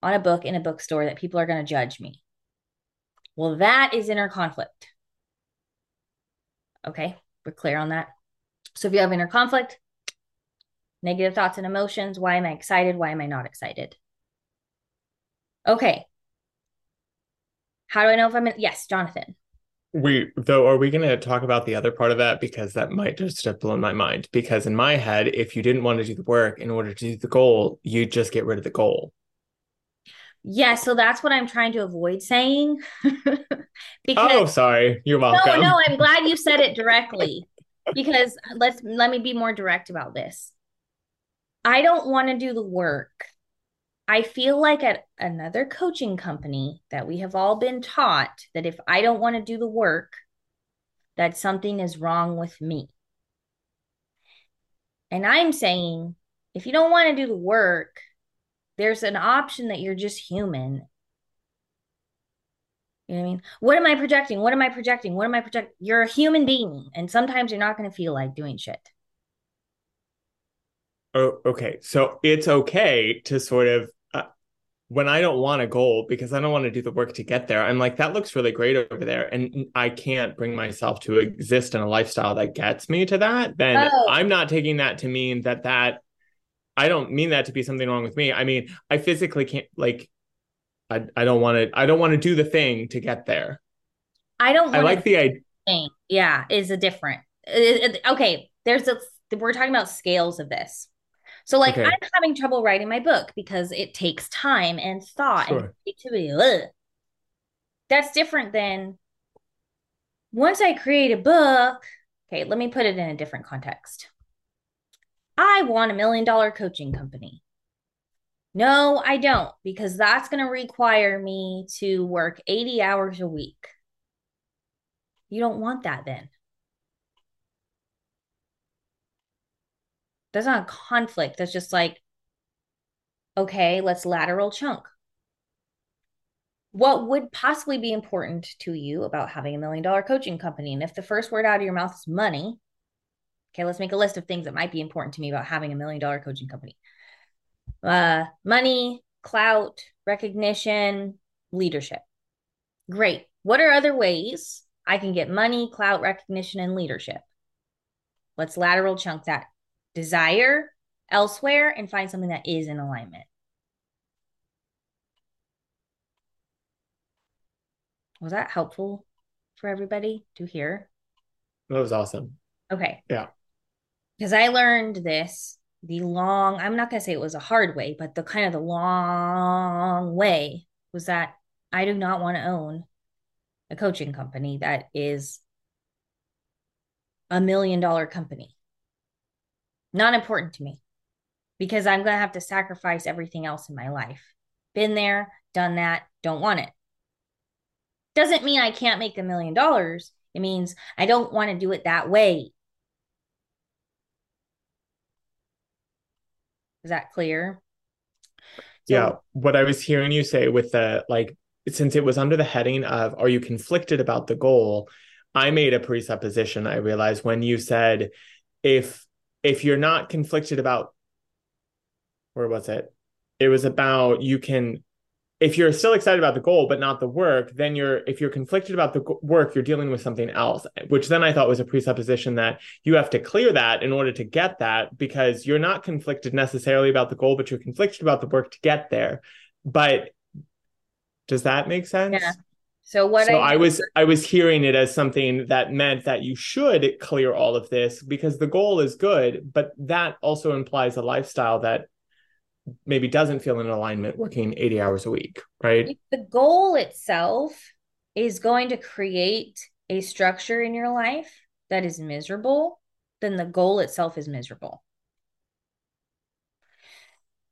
on a book in a bookstore, that people are going to judge me. Well, that is inner conflict. Okay, we're clear on that. So if you have inner conflict, negative thoughts and emotions, why am I excited? Why am I not excited? Okay. How do I know if I'm in? Yes, Jonathan. We though are we going to talk about the other part of that? Because that might just have blown my mind. Because in my head if you didn't want to do the work in order to do the goal you just get rid of the goal. Yeah so that's what i'm trying to avoid saying. Because oh sorry. You're welcome no no i'm glad you said it directly. Because let's let me be more direct about this. I don't want to do the work I feel like at another coaching company that we have all been taught that if I don't want to do the work, that something is wrong with me. And I'm saying, if you don't want to do the work, there's an option that you're just human. You know what I mean? What am I projecting? What am I projecting? What am I projecting? You're a human being, and sometimes you're not going to feel like doing shit. Oh, okay. So it's okay to sort of when I don't want a goal because I don't want to do the work to get there, I'm like, that looks really great over there. And I can't bring myself to exist in a lifestyle that gets me to that. Then oh. I'm not taking that to mean that that I don't mean that to be something wrong with me. I mean, I physically can't like I, I don't want to I don't want to do the thing to get there. I don't I like the idea. thing. Yeah, is a different. it- it- okay, there's a we're talking about scales of this. So like Okay. I'm having trouble writing my book because it takes time and thought and creativity. Ugh. That's different than once I create a book. Okay, let me put it in a different context. I want a million dollar coaching company. No, I don't, because that's going to require me to work 80 hours a week. You don't want that then. That's not a conflict. That's just like, okay, let's lateral chunk. What would possibly be important to you about having a million dollar coaching company? And if the first word out of your mouth is money, okay, let's make a list of things that might be important to me about having a million dollar coaching company. Uh, money, clout, recognition, leadership. Great. What are other ways I can get money, clout, recognition, and leadership? Let's lateral chunk that desire elsewhere and find something that is in alignment. Was that helpful for everybody to hear? That was awesome. Okay. Yeah. Because I learned this the long, I'm not going to say it was a hard way, but the kind of the long way was that I do not want to own a coaching company that is a million dollar company. Not important to me because I'm going to have to sacrifice everything else in my life. Been there, done that, don't want it. Doesn't mean I can't make a million dollars. It means I don't want to do it that way. Is that clear? So- yeah. What I was hearing you say with the like, since it was under the heading of are you conflicted about the goal? I made a presupposition. I realized when you said if if you're not conflicted about where was it? It was about you can if you're still excited about the goal but not the work, then you're if you're conflicted about the work, you're dealing with something else, which then I thought was a presupposition that you have to clear that in order to get that because you're not conflicted necessarily about the goal, but you're conflicted about the work to get there. But does that make sense? Yeah. So what so I, I was I was hearing it as something that meant that you should clear all of this because the goal is good, but that also implies a lifestyle that maybe doesn't feel in alignment working 80 hours a week, right? if the goal itself is going to create a structure in your life that is miserable, then the goal itself is miserable.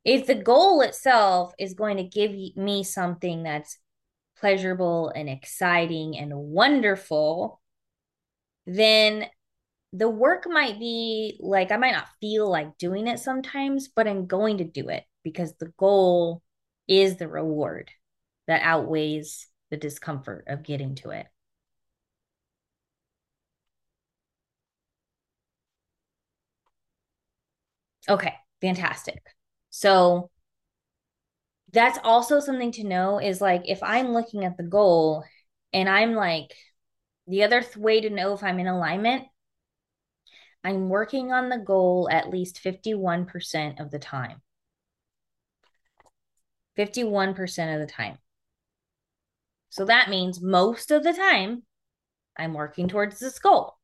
If the goal itself is going to give me something that's pleasurable and exciting and wonderful, then the work might be like I might not feel like doing it sometimes, but I'm going to do it because the goal is the reward that outweighs the discomfort of getting to it. Okay, fantastic. So that's also something to know is like if I'm looking at the goal and I'm like, the other th- way to know if I'm in alignment, I'm working on the goal at least 51% of the time. 51% of the time. So that means most of the time I'm working towards this goal.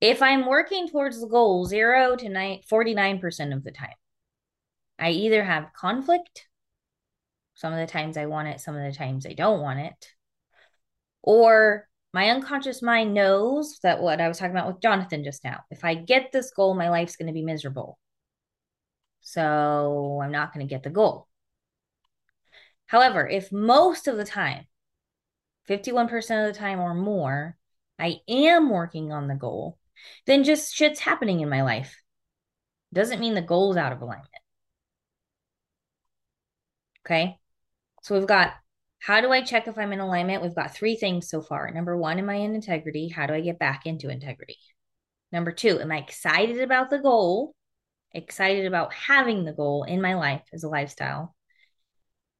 If I'm working towards the goal 0 to 9, 49% of the time, I either have conflict, some of the times I want it, some of the times I don't want it, or my unconscious mind knows that what I was talking about with Jonathan just now. If I get this goal, my life's going to be miserable. So I'm not going to get the goal. However, if most of the time, 51% of the time or more, I am working on the goal, then just shit's happening in my life. Doesn't mean the goal's out of alignment. Okay. So we've got how do I check if I'm in alignment? We've got three things so far. Number one, am I in integrity? How do I get back into integrity? Number two, am I excited about the goal? Excited about having the goal in my life as a lifestyle?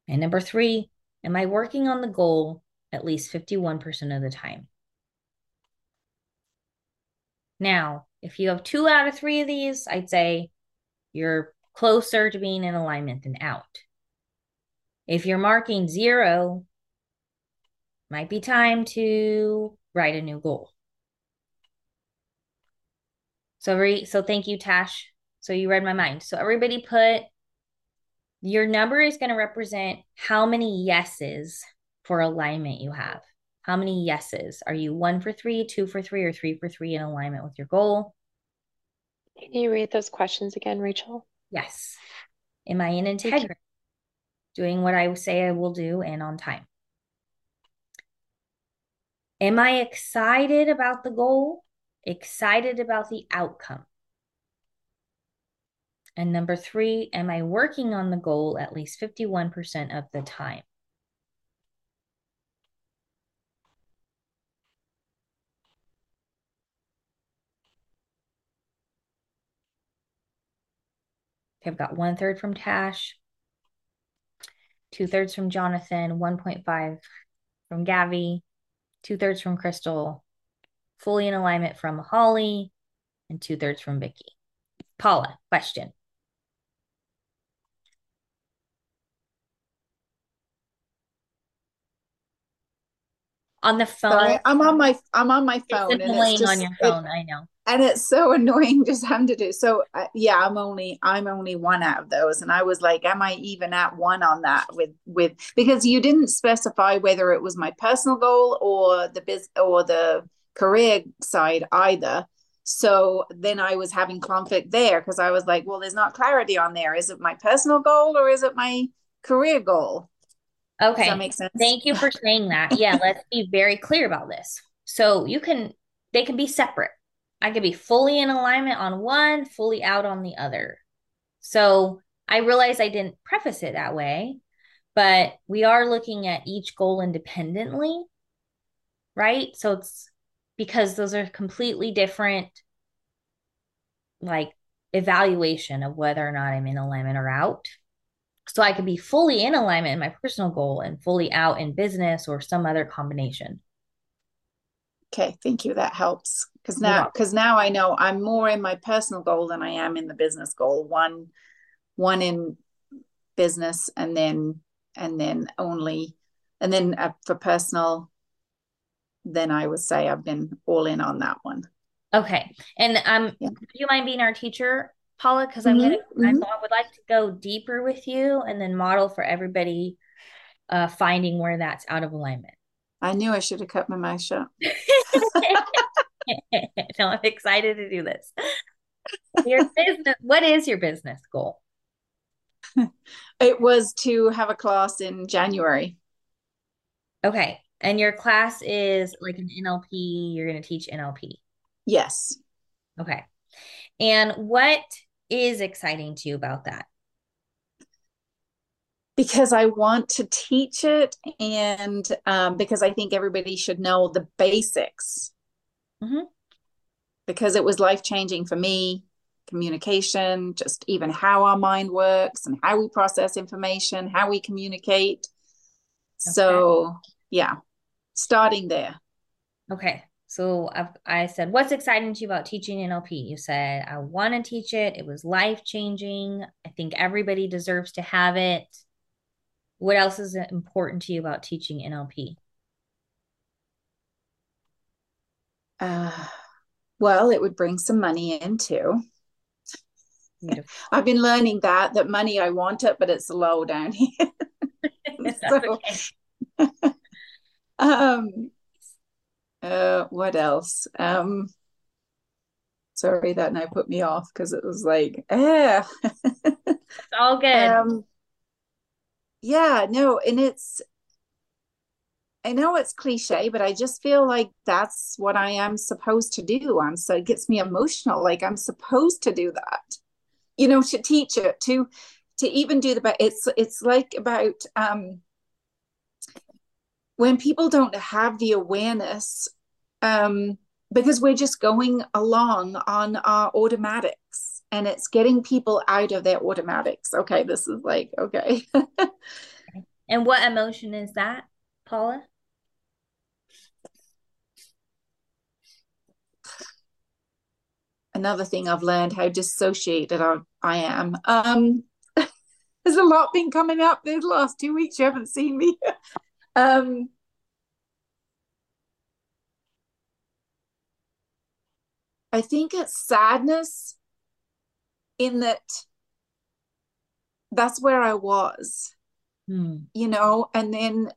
And number three, am I working on the goal at least 51% of the time? Now, if you have two out of three of these, I'd say you're closer to being in alignment than out. If you're marking zero, might be time to write a new goal. So, re- so thank you, Tash. So you read my mind. So everybody put your number is going to represent how many yeses for alignment you have. How many yeses? Are you one for three, two for three, or three for three in alignment with your goal? Can you read those questions again, Rachel? Yes. Am I in integrity? Doing what I say I will do and on time. Am I excited about the goal? Excited about the outcome? And number three, am I working on the goal at least 51% of the time? I've got one third from Tash, two thirds from Jonathan, 1.5 from Gavi, two thirds from Crystal, fully in alignment from Holly, and two thirds from Vicky. Paula, question. On the phone. Sorry, I'm on my I'm on my phone. It's annoying just- on your it- phone. I know. And it's so annoying just having to do so uh, yeah i'm only i'm only one out of those and i was like am i even at one on that with with because you didn't specify whether it was my personal goal or the biz or the career side either so then i was having conflict there because i was like well there's not clarity on there is it my personal goal or is it my career goal does Okay. that makes sense Thank you for saying that. Yeah, let's be very clear about this. So you can, they can be separate. I could be fully in alignment on one, fully out on the other. So I realize I didn't preface it that way, but we are looking at each goal independently, right? So it's because those are completely different, like evaluation of whether or not I'm in alignment or out. So I could be fully in alignment in my personal goal and fully out in business or some other combination. Okay, thank you. That helps because now because now I know I'm more in my personal goal than I am in the business goal. One one in business and then and then only and then uh, for personal then I would say I've been all in on that one. Okay. And um, Yeah. do you mind being our teacher, Paula? Because I'm gonna, Mhm, I mhm. I would like to go deeper with you and then model for everybody uh finding where that's out of alignment. I knew I should have cut my mouth shut. No, I'm excited to do this. Your business, what is your business goal? It was to have a class in January. Okay. And your class is like an NLP, you're going to teach NLP. Yes. Okay. And what is exciting to you about that? because I want to teach it and um, because I think everybody should know the basics. Mhm. Because it was life changing for me, communication, just even how our mind works and how we process information, how we communicate. So, yeah, starting there. Okay. So I've, I said, what's exciting to you about teaching NLP? You said, I want to teach it. It was life changing. I think everybody deserves to have it. What else is important to you about teaching NLP? Uh, well, it would bring some money in too. I've been learning that that money I want it, but it's low down here. So-. Um, uh, what else? Um, sorry, that now put me off because it was like, eh. It's all good. Um, yeah, no, and it's, I know it's cliche, but I just feel like that's what I am supposed to do. I'm so it gets me emotional. Like I'm supposed to do that, you know, to teach it, to to even do the, but it's it's like about um when people don't have the awareness, um, because we're just going along on our automatics and it's getting people out of their automatics. Okay, this is like, okay. and what emotion is that, Paula? another thing I've learned how dissociated I, I am. Um, there's a lot been coming up these last two weeks. You haven't seen me. um, I think it's sadness in that that's where I was, hmm. you know, and then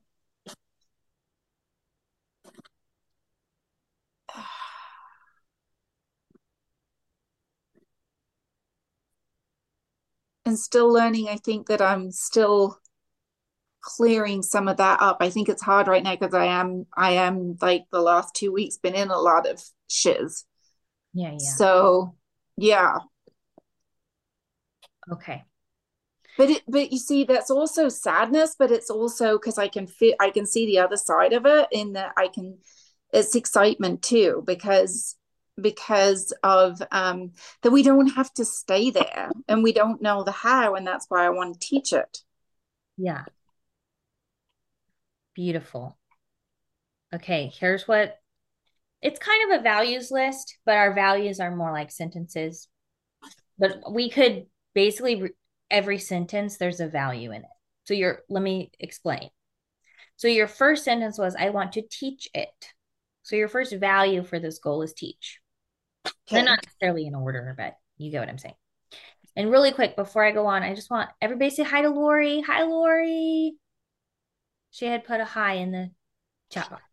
and still learning. I think that I'm still clearing some of that up. I think it's hard right now because I am I am like the last two weeks been in a lot of shiz. Yeah, yeah. So yeah. Okay. But it but you see that's also sadness, but it's also because I can fit I can see the other side of it in that I can it's excitement too because because of um that we don't have to stay there and we don't know the how and that's why I want to teach it. Yeah. Beautiful. Okay, here's what it's kind of a values list, but our values are more like sentences. But we could basically every sentence there's a value in it. So your let me explain. So your first sentence was I want to teach it. So your first value for this goal is teach. They're not necessarily in order, but you get what I'm saying. And really quick, before I go on, I just want everybody to say hi to Lori. Hi, Lori. She had put a hi in the chat box.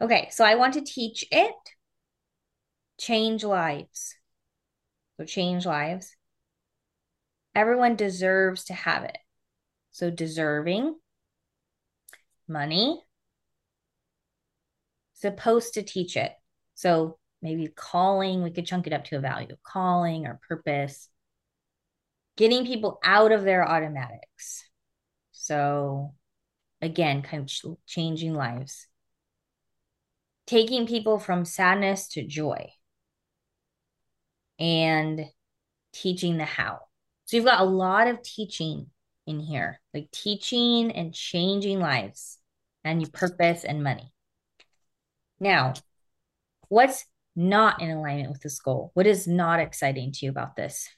Okay, so I want to teach it, change lives. So change lives. Everyone deserves to have it. So deserving, money, supposed to teach it. So maybe calling, we could chunk it up to a value, calling or purpose, getting people out of their automatics. So again, kind of ch- changing lives, taking people from sadness to joy, and teaching the how. So you've got a lot of teaching in here, like teaching and changing lives, and your purpose and money. Now, what's not in alignment with this goal? What is not exciting to you about this?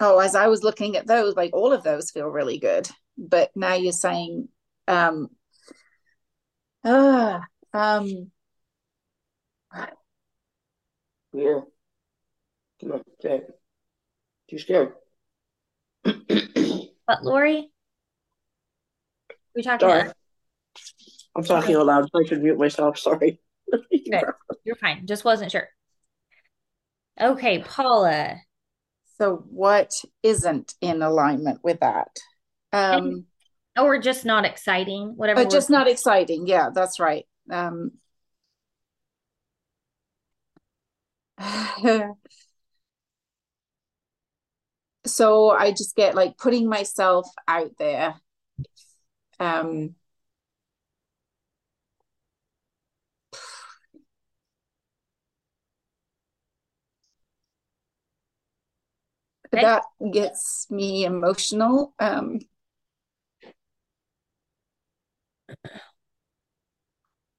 Oh, as I was looking at those, like all of those feel really good. But now you're saying, um, ah, um, Yeah. Come on, say it. Too scared. But Lori, we talking Sorry. about I'm talking out loud, I should mute myself. Sorry. Okay. You're fine. Just wasn't sure. Okay, Paula. so what isn't in alignment with that? Um, Or just not exciting, whatever. but just word- not exciting. Yeah, that's right. Um, so I just get like putting myself out there. Um, that gets me emotional. Um,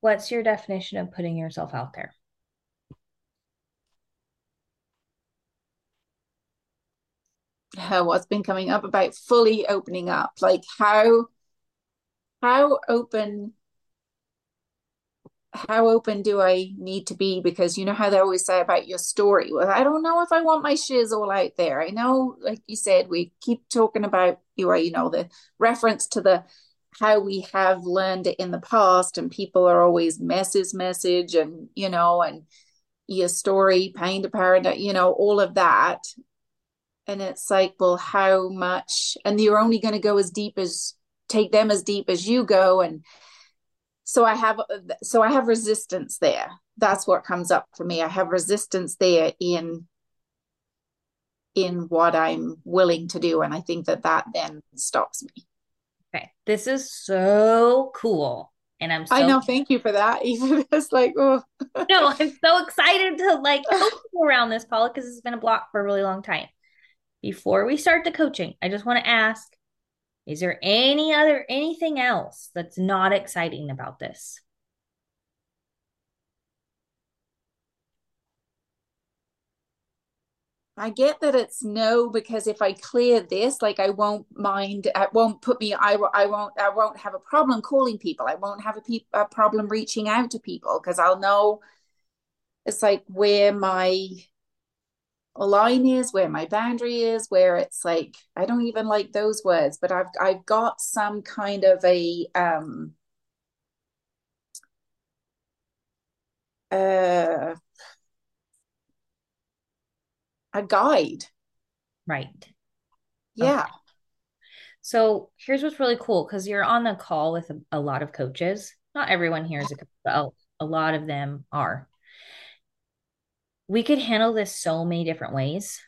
What's your definition of putting yourself out there? uh, what's been coming up about fully opening up like how how open how open do I need to be? Because you know how they always say about your story. Well, I don't know if I want my shiz all out there. I know, like you said, we keep talking about you, uh, you know, the reference to the how we have learned it in the past, and people are always message, message, and you know, and your story, pain to paradise, you know, all of that. And it's like, well, how much? And you're only going to go as deep as take them as deep as you go, and so i have so i have resistance there. That's what comes up for me. I have resistance there in in what i'm willing to do. And i think that that then stops me. Okay. This is so cool. And I'm so i know. Thank you for that. Even it's like oh. No, I'm so excited to like around this, Paula, because it's been a block for a really long time. Before we start the coaching, I just want to ask is there any other anything else that's not exciting about this? I get that it's no because if I clear this, like I won't mind, it won't put me, I, I won't, I won't have a problem calling people. I won't have a, pe- a problem reaching out to people because I'll know it's like where my line is, where my boundary is, where it's like I don't even like those words, but I've I've got some kind of a um uh a guide. Right. Yeah. Okay. So here's what's really cool because you're on the call with a, a, lot of coaches. Not everyone here is a coach, but a lot of them are. We could handle this so many different ways.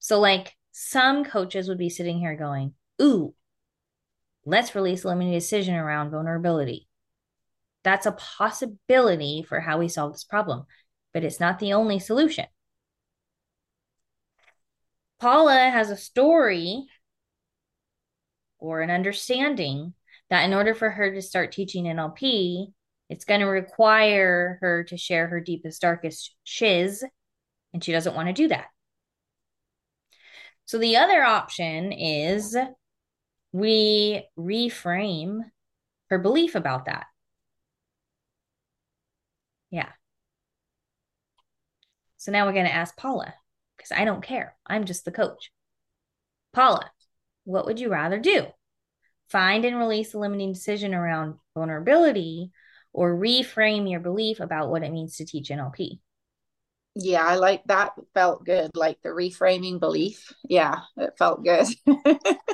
So, like, some coaches would be sitting here going, Ooh, let's release a limiting decision around vulnerability. That's a possibility for how we solve this problem, but it's not the only solution. Paula has a story or an understanding that in order for her to start teaching NLP, it's going to require her to share her deepest, darkest shiz, and she doesn't want to do that. So the other option is we reframe her belief about that. Yeah. So now we're going to ask Paula because I don't care. I'm just the coach. Paula, what would you rather do? Find and release a limiting decision around vulnerability or reframe your belief about what it means to teach NLP? Yeah, I like that. Felt good. Like the reframing belief. Yeah, it felt good.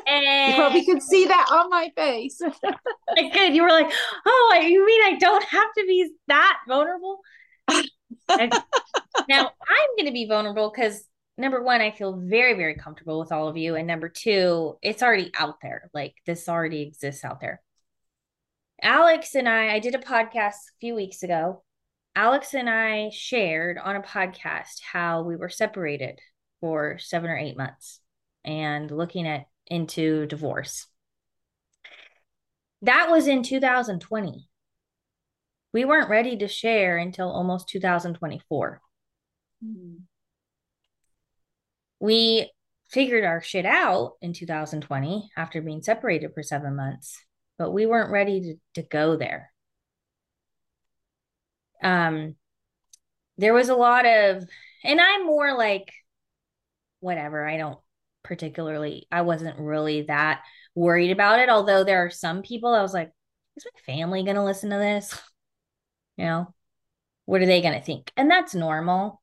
And... you probably could see that on my face. good. You were like, oh, you mean I don't have to be that vulnerable? now I'm going to be vulnerable because number one, I feel very, very comfortable with all of you. And number two, it's already out there. Like this already exists out there. Alex and I, I did a podcast a few weeks ago. Alex and I shared on a podcast how we were separated for seven or eight months and looking at into divorce. That was in 2020. We weren't ready to share until almost 2024. Mm-hmm we figured our shit out in 2020 after being separated for seven months, but we weren't ready to, to go there. Um, there was a lot of, and I'm more like, whatever, I don't particularly, I wasn't really that worried about it. Although there are some people I was like, is my family going to listen to this? You know, what are they going to think? And that's normal.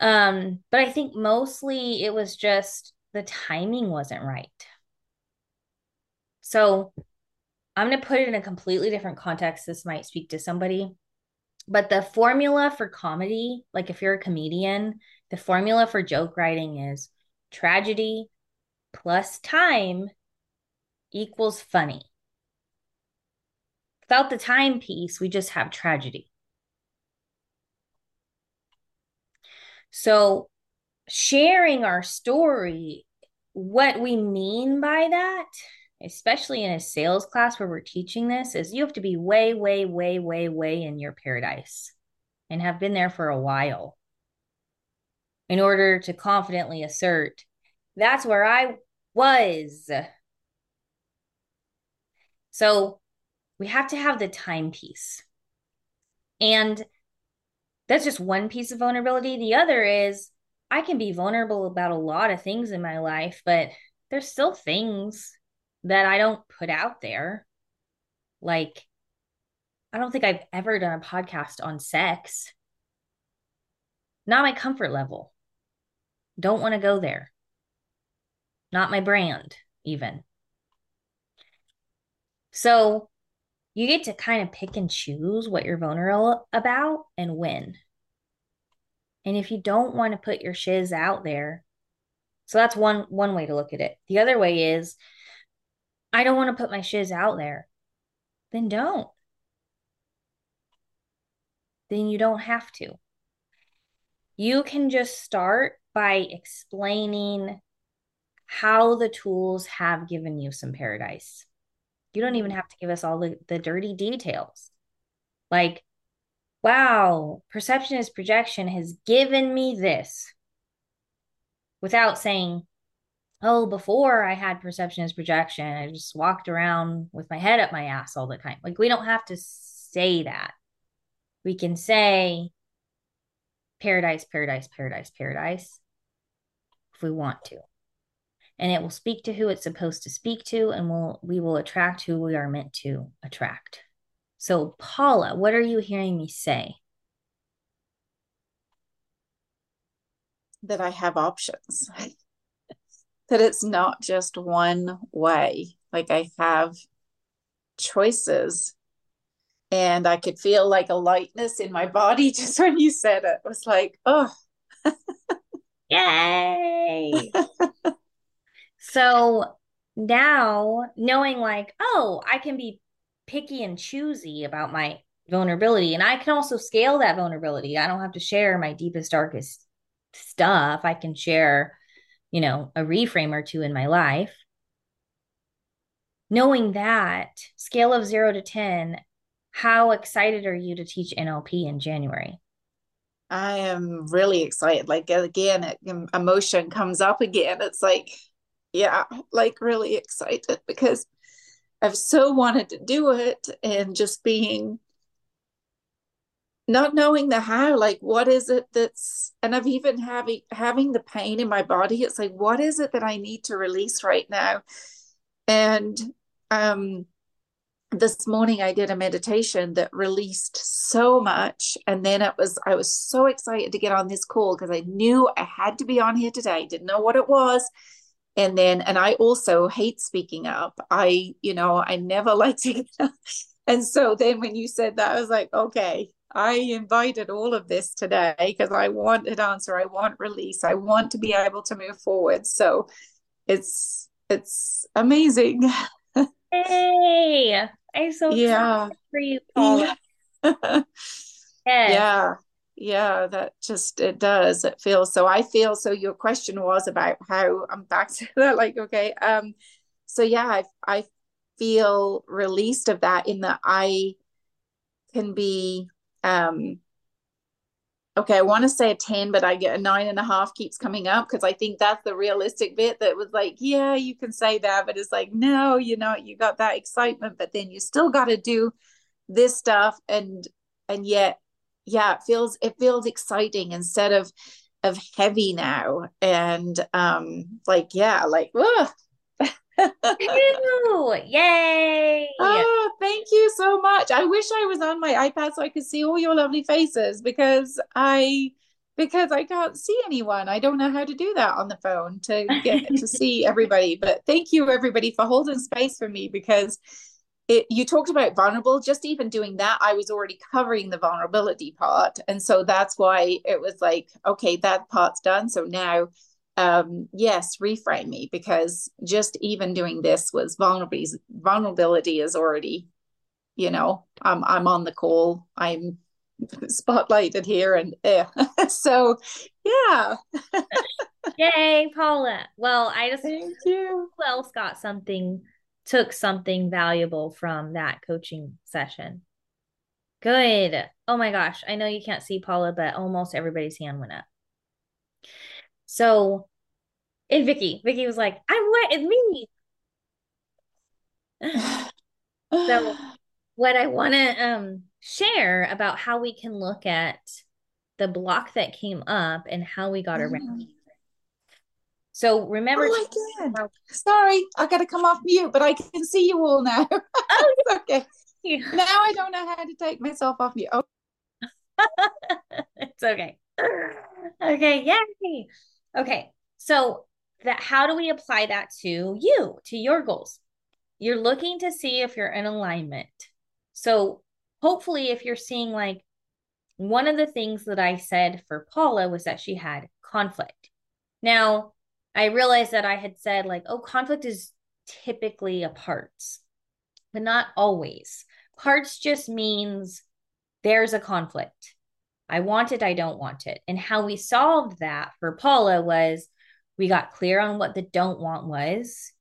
Um, but I think mostly it was just the timing wasn't right. So I'm going to put it in a completely different context. This might speak to somebody. But the formula for comedy, like if you're a comedian, the formula for joke writing is tragedy plus time equals funny. Without the time piece, we just have tragedy. So, sharing our story, what we mean by that, especially in a sales class where we're teaching this, is you have to be way, way, way, way, way in your paradise and have been there for a while in order to confidently assert that's where I was. So we have to have the timepiece. And that's just one piece of vulnerability. The other is I can be vulnerable about a lot of things in my life, but there's still things that I don't put out there. Like, I don't think I've ever done a podcast on sex. Not my comfort level. Don't want to go there. Not my brand, even. So you get to kind of pick and choose what you're vulnerable about and when. And if you don't want to put your shiz out there, so that's one one way to look at it. The other way is I don't want to put my shiz out there. Then don't. Then you don't have to. You can just start by explaining how the tools have given you some paradise. You don't even mm-hmm. have to give us all the, the dirty details. Like, wow, perception is projection has given me this. without saying, oh, before I had perception as projection, I just walked around with my head up my ass all the time. Like, we don't have to say that. We can say paradise, paradise, paradise, paradise if we want to. And it will speak to who it's supposed to speak to, and we'll, we will attract who we are meant to attract. So, Paula, what are you hearing me say? That I have options. that it's not just one way. Like I have choices. And I could feel like a lightness in my body just when you said it. It was like, oh. Yay. so now knowing like, oh, I can be picky and choosy about my vulnerability. And I can also scale that vulnerability. I don't have to share my deepest, darkest stuff. I can share you know, a reframe or two in my life. Knowing that scale of zero to 10, how excited are you to teach NLP in January? I am really excited. Like, again, it, emotion comes up again. It's like, yeah, like really excited because I've so wanted to do it and just being not knowing the how like what is it that's and i've even having having the pain in my body. It's like what is it that i need to release right now? And um this morning i did a meditation that released so much. And then it was i was so excited to get on this call because i knew i had to be on here today. Didn't know what it was. And then and i also hate speaking up. I you know i never like to and so then when you said that i was like okay I invited all of this today because I want an answer. I want release. I want to be able to move forward. So it's it's amazing. Hey, I'm so yeah for you, Paula. Yeah. yes. yeah, yeah. That just it does. It feels so. I feel so. Your question was about how I'm back to that. Like, okay, um, so yeah, I I feel released of that in that I can be um okay i want to say a 10 but i get a nine and a half keeps coming up because i think that's the realistic bit that was like yeah you can say that but it's like no you know you got that excitement but then you still got to do this stuff and and yet yeah it feels it feels exciting instead of of heavy now and um like yeah like Yay! Oh, thank you so much. I wish I was on my iPad so I could see all your lovely faces because I because I can't see anyone. I don't know how to do that on the phone to get to see everybody. But thank you everybody for holding space for me because it you talked about vulnerable just even doing that I was already covering the vulnerability part and so that's why it was like okay that part's done so now um, yes, reframe me because just even doing this was vulnerability. Vulnerability is already, you know, I'm I'm on the call. I'm spotlighted here, and yeah. so yeah. Yay, Paula. Well, I just thank you. Who else got something? Took something valuable from that coaching session. Good. Oh my gosh. I know you can't see Paula, but almost everybody's hand went up. So, and Vicky, Vicky was like, "I'm wet. It's me." so, what I want to um, share about how we can look at the block that came up and how we got around. Mm. So remember, oh, I can. Sorry, I got to come off mute, but I can see you all now. oh, okay. Yeah. Now I don't know how to take myself off mute. Oh. it's okay. Okay, yay. Okay, so that how do we apply that to you, to your goals? You're looking to see if you're in alignment. So hopefully, if you're seeing like one of the things that I said for Paula was that she had conflict. Now, I realized that I had said, like, oh, conflict is typically a parts, but not always. Parts just means there's a conflict. I want it, I don't want it. And how we solved that for Paula was we got clear on what the don't want was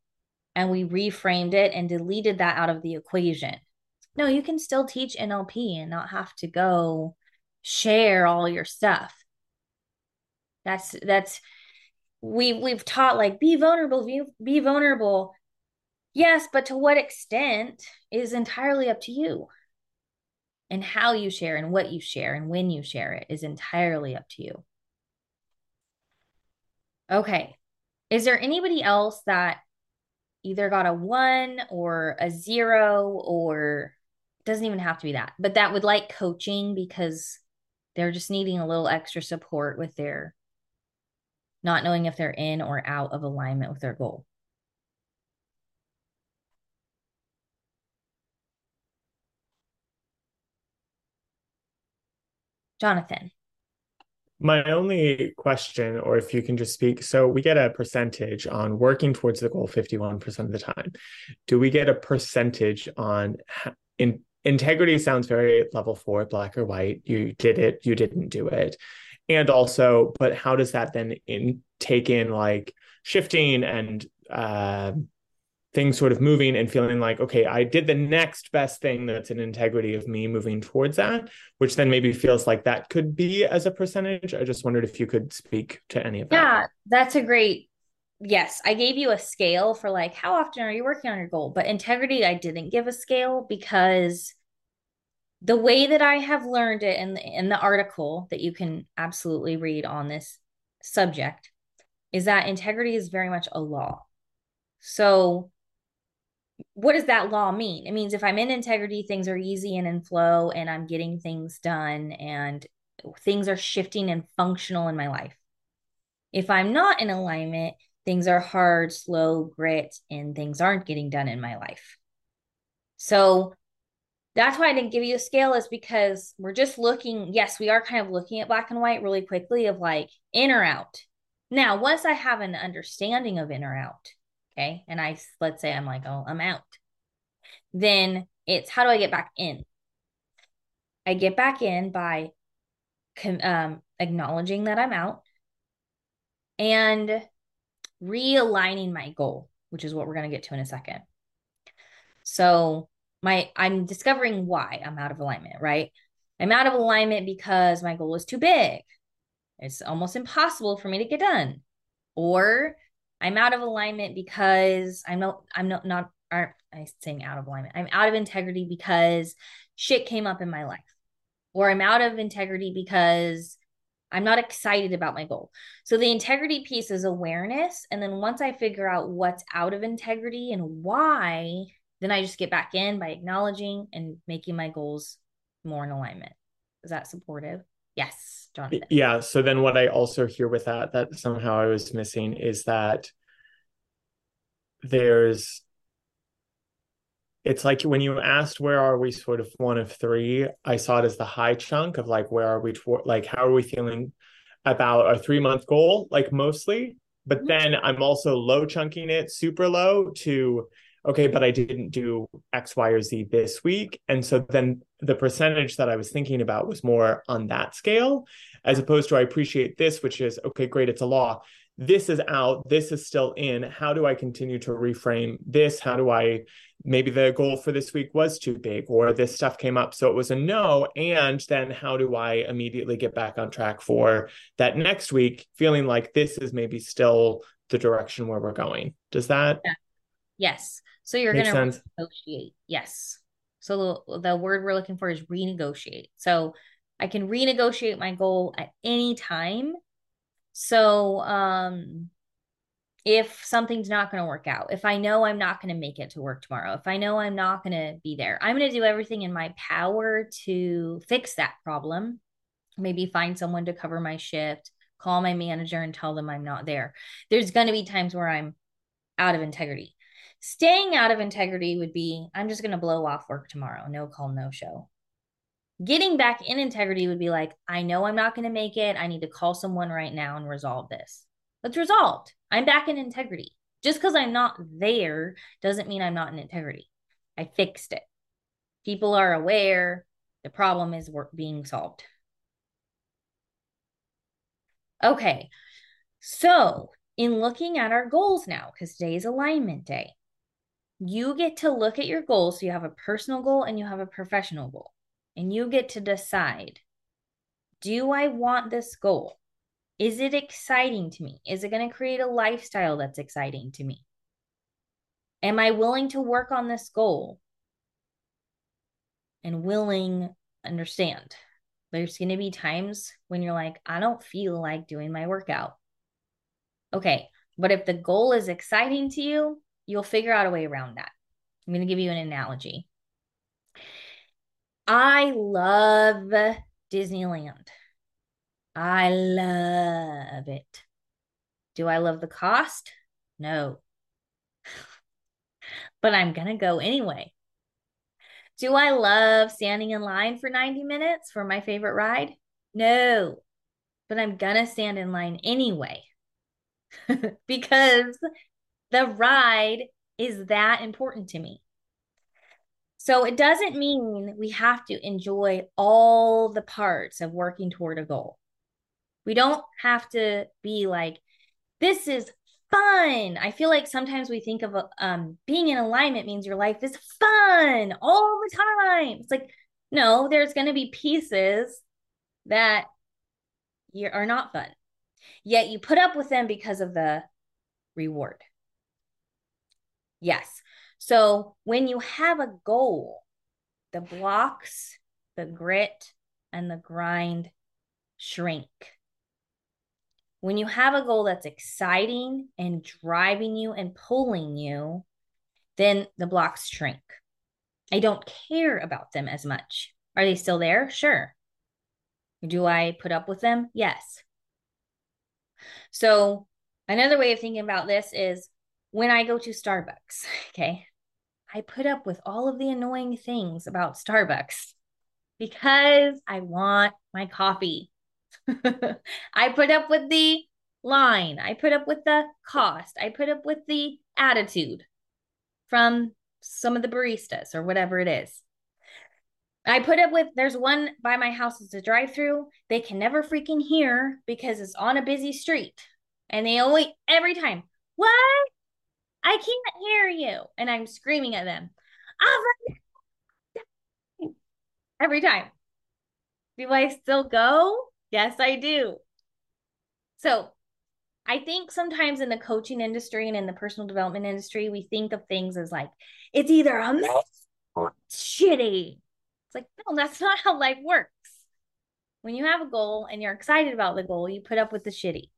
and we reframed it and deleted that out of the equation. No, you can still teach NLP and not have to go share all your stuff. That's that's we we've taught like be vulnerable, be, be vulnerable. Yes, but to what extent is entirely up to you. And how you share and what you share and when you share it is entirely up to you. Okay. Is there anybody else that either got a one or a zero or doesn't even have to be that, but that would like coaching because they're just needing a little extra support with their not knowing if they're in or out of alignment with their goal. Jonathan. My only question, or if you can just speak, so we get a percentage on working towards the goal 51% of the time. Do we get a percentage on in integrity sounds very level four, black or white. You did it, you didn't do it. And also, but how does that then in take in like shifting and uh, things sort of moving and feeling like, okay, I did the next best thing that's an integrity of me moving towards that, which then maybe feels like that could be as a percentage. I just wondered if you could speak to any of that. Yeah, that's a great. Yes, I gave you a scale for like how often are you working on your goal, but integrity, I didn't give a scale because the way that I have learned it in the, in the article that you can absolutely read on this subject is that integrity is very much a law. So what does that law mean? It means if I'm in integrity, things are easy and in flow, and I'm getting things done, and things are shifting and functional in my life. If I'm not in alignment, things are hard, slow, grit, and things aren't getting done in my life. So that's why I didn't give you a scale, is because we're just looking. Yes, we are kind of looking at black and white really quickly of like in or out. Now, once I have an understanding of in or out, okay? And i let's say i'm like oh i'm out. Then it's how do i get back in? I get back in by um, acknowledging that i'm out and realigning my goal which is what we're going to get to in a second. So my i'm discovering why i'm out of alignment right? I'm out of alignment because my goal is too big. It's almost impossible for me to get done. Or I'm out of alignment because I'm not I'm not not aren't I saying out of alignment. I'm out of integrity because shit came up in my life. Or I'm out of integrity because I'm not excited about my goal. So the integrity piece is awareness and then once I figure out what's out of integrity and why, then I just get back in by acknowledging and making my goals more in alignment. Is that supportive? Yes, Jonathan. Yeah. So then what I also hear with that, that somehow I was missing is that there's it's like when you asked where are we sort of one of three i saw it as the high chunk of like where are we toward like how are we feeling about our three month goal like mostly but mm-hmm. then i'm also low chunking it super low to okay, but I didn't do X, Y, or Z this week. And so then the percentage that I was thinking about was more on that scale, as opposed to I appreciate this, which is okay, great, it's a law. This is out, this is still in. How do I continue to reframe this? How do I maybe the goal for this week was too big or this stuff came up so it was a no and then how do i immediately get back on track for that next week feeling like this is maybe still the direction where we're going does that yeah. Yes so you're going to negotiate. Yes. So the, the word we're looking for is renegotiate. So I can renegotiate my goal at any time. So um if something's not going to work out, if I know I'm not going to make it to work tomorrow, if I know I'm not going to be there, I'm going to do everything in my power to fix that problem. Maybe find someone to cover my shift, call my manager and tell them I'm not there. There's going to be times where I'm out of integrity. Staying out of integrity would be I'm just going to blow off work tomorrow, no call, no show. Getting back in integrity would be like, I know I'm not going to make it. I need to call someone right now and resolve this. It's resolved. I'm back in integrity. Just because I'm not there doesn't mean I'm not in integrity. I fixed it. People are aware the problem is work being solved. Okay, so in looking at our goals now, because today is alignment day, you get to look at your goals. So you have a personal goal and you have a professional goal, and you get to decide do I want this goal? Is it exciting to me? Is it going to create a lifestyle that's exciting to me? Am I willing to work on this goal? And willing, understand. There's going to be times when you're like, I don't feel like doing my workout. Okay. But if the goal is exciting to you, you'll figure out a way around that. I'm going to give you an analogy. I love Disneyland. I love it. Do I love the cost? No. but I'm going to go anyway. Do I love standing in line for 90 minutes for my favorite ride? No. But I'm going to stand in line anyway because the ride is that important to me. So it doesn't mean we have to enjoy all the parts of working toward a goal. We don't have to be like, this is fun. I feel like sometimes we think of um, being in alignment means your life is fun all the time. It's like, no, there's going to be pieces that are not fun. Yet you put up with them because of the reward. Yes. So when you have a goal, the blocks, the grit, and the grind shrink. When you have a goal that's exciting and driving you and pulling you, then the blocks shrink. I don't care about them as much. Are they still there? Sure. Do I put up with them? Yes. So, another way of thinking about this is when I go to Starbucks, okay, I put up with all of the annoying things about Starbucks because I want my coffee. I put up with the line. I put up with the cost. I put up with the attitude from some of the baristas or whatever it is. I put up with there's one by my house it's a drive through. They can never freaking hear because it's on a busy street. And they only every time, what? I can't hear you. And I'm screaming at them. Every time. Do I still go? Yes, I do. So I think sometimes in the coaching industry and in the personal development industry, we think of things as like, it's either a mess or shitty. It's like, no, that's not how life works. When you have a goal and you're excited about the goal, you put up with the shitty.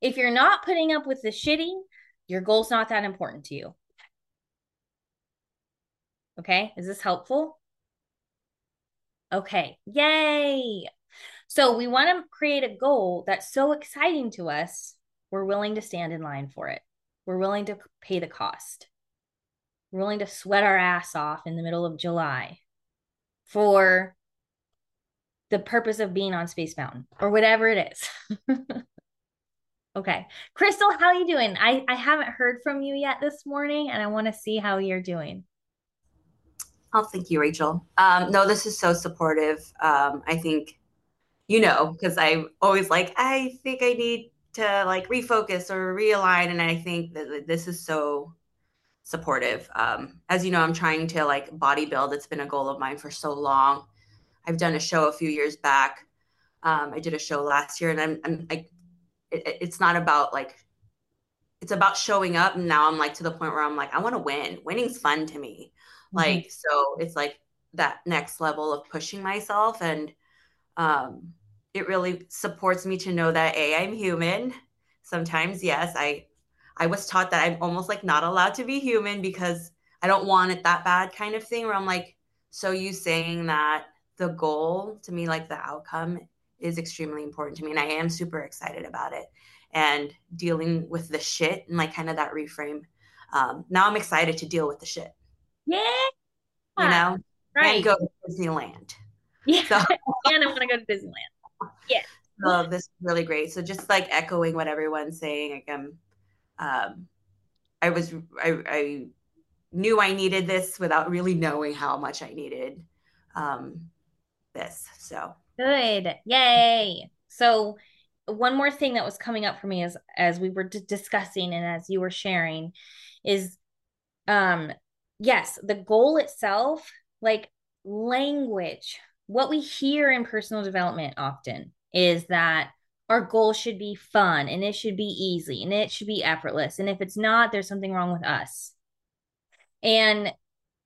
If you're not putting up with the shitty, your goal's not that important to you. Okay, is this helpful? Okay, yay. So we want to create a goal that's so exciting to us, we're willing to stand in line for it. We're willing to pay the cost. We're willing to sweat our ass off in the middle of July for the purpose of being on Space Mountain or whatever it is. okay. Crystal, how are you doing? I, I haven't heard from you yet this morning and I want to see how you're doing. Oh, thank you, Rachel. Um, no, this is so supportive. Um, I think, you know, because I always like, I think I need to like refocus or realign. And I think that this is so supportive. Um, as you know, I'm trying to like body build. It's been a goal of mine for so long. I've done a show a few years back. Um, I did a show last year, and I'm, I'm I, it, it's not about like, it's about showing up. And now I'm like to the point where I'm like, I want to win. Winning's fun to me. Mm-hmm. Like, so it's like that next level of pushing myself, and um, it really supports me to know that a I'm human. Sometimes, yes, I I was taught that I'm almost like not allowed to be human because I don't want it that bad kind of thing where I'm like, so you saying that the goal to me, like the outcome is extremely important to me. And I am super excited about it and dealing with the shit and like kind of that reframe. Um, now I'm excited to deal with the shit. Yeah. You know, right. And go to Disneyland. Yeah. So, and I want to go to Disneyland. Yeah. So this is really great. So just like echoing what everyone's saying, like I'm um, I was I, I, knew I needed this without really knowing how much I needed um, this. So good, yay! So one more thing that was coming up for me as as we were d- discussing and as you were sharing is um yes the goal itself like language what we hear in personal development often is that our goal should be fun and it should be easy and it should be effortless. And if it's not, there's something wrong with us. And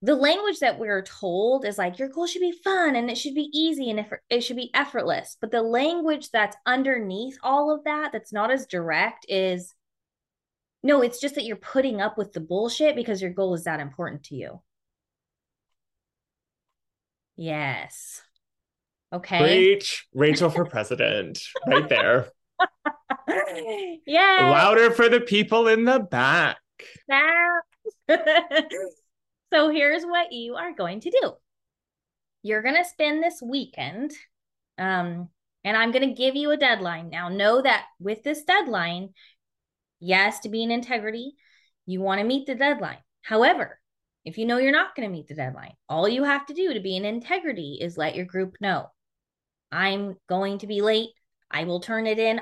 the language that we're told is like your goal should be fun and it should be easy and it should be effortless. But the language that's underneath all of that, that's not as direct, is no, it's just that you're putting up with the bullshit because your goal is that important to you. Yes. Okay. Preach Rachel for president, right there. yeah. Louder for the people in the back. so here's what you are going to do. You're going to spend this weekend um and I'm going to give you a deadline. Now know that with this deadline, yes, to be in integrity, you want to meet the deadline. However, if you know you're not going to meet the deadline, all you have to do to be in integrity is let your group know. I'm going to be late. I will turn it in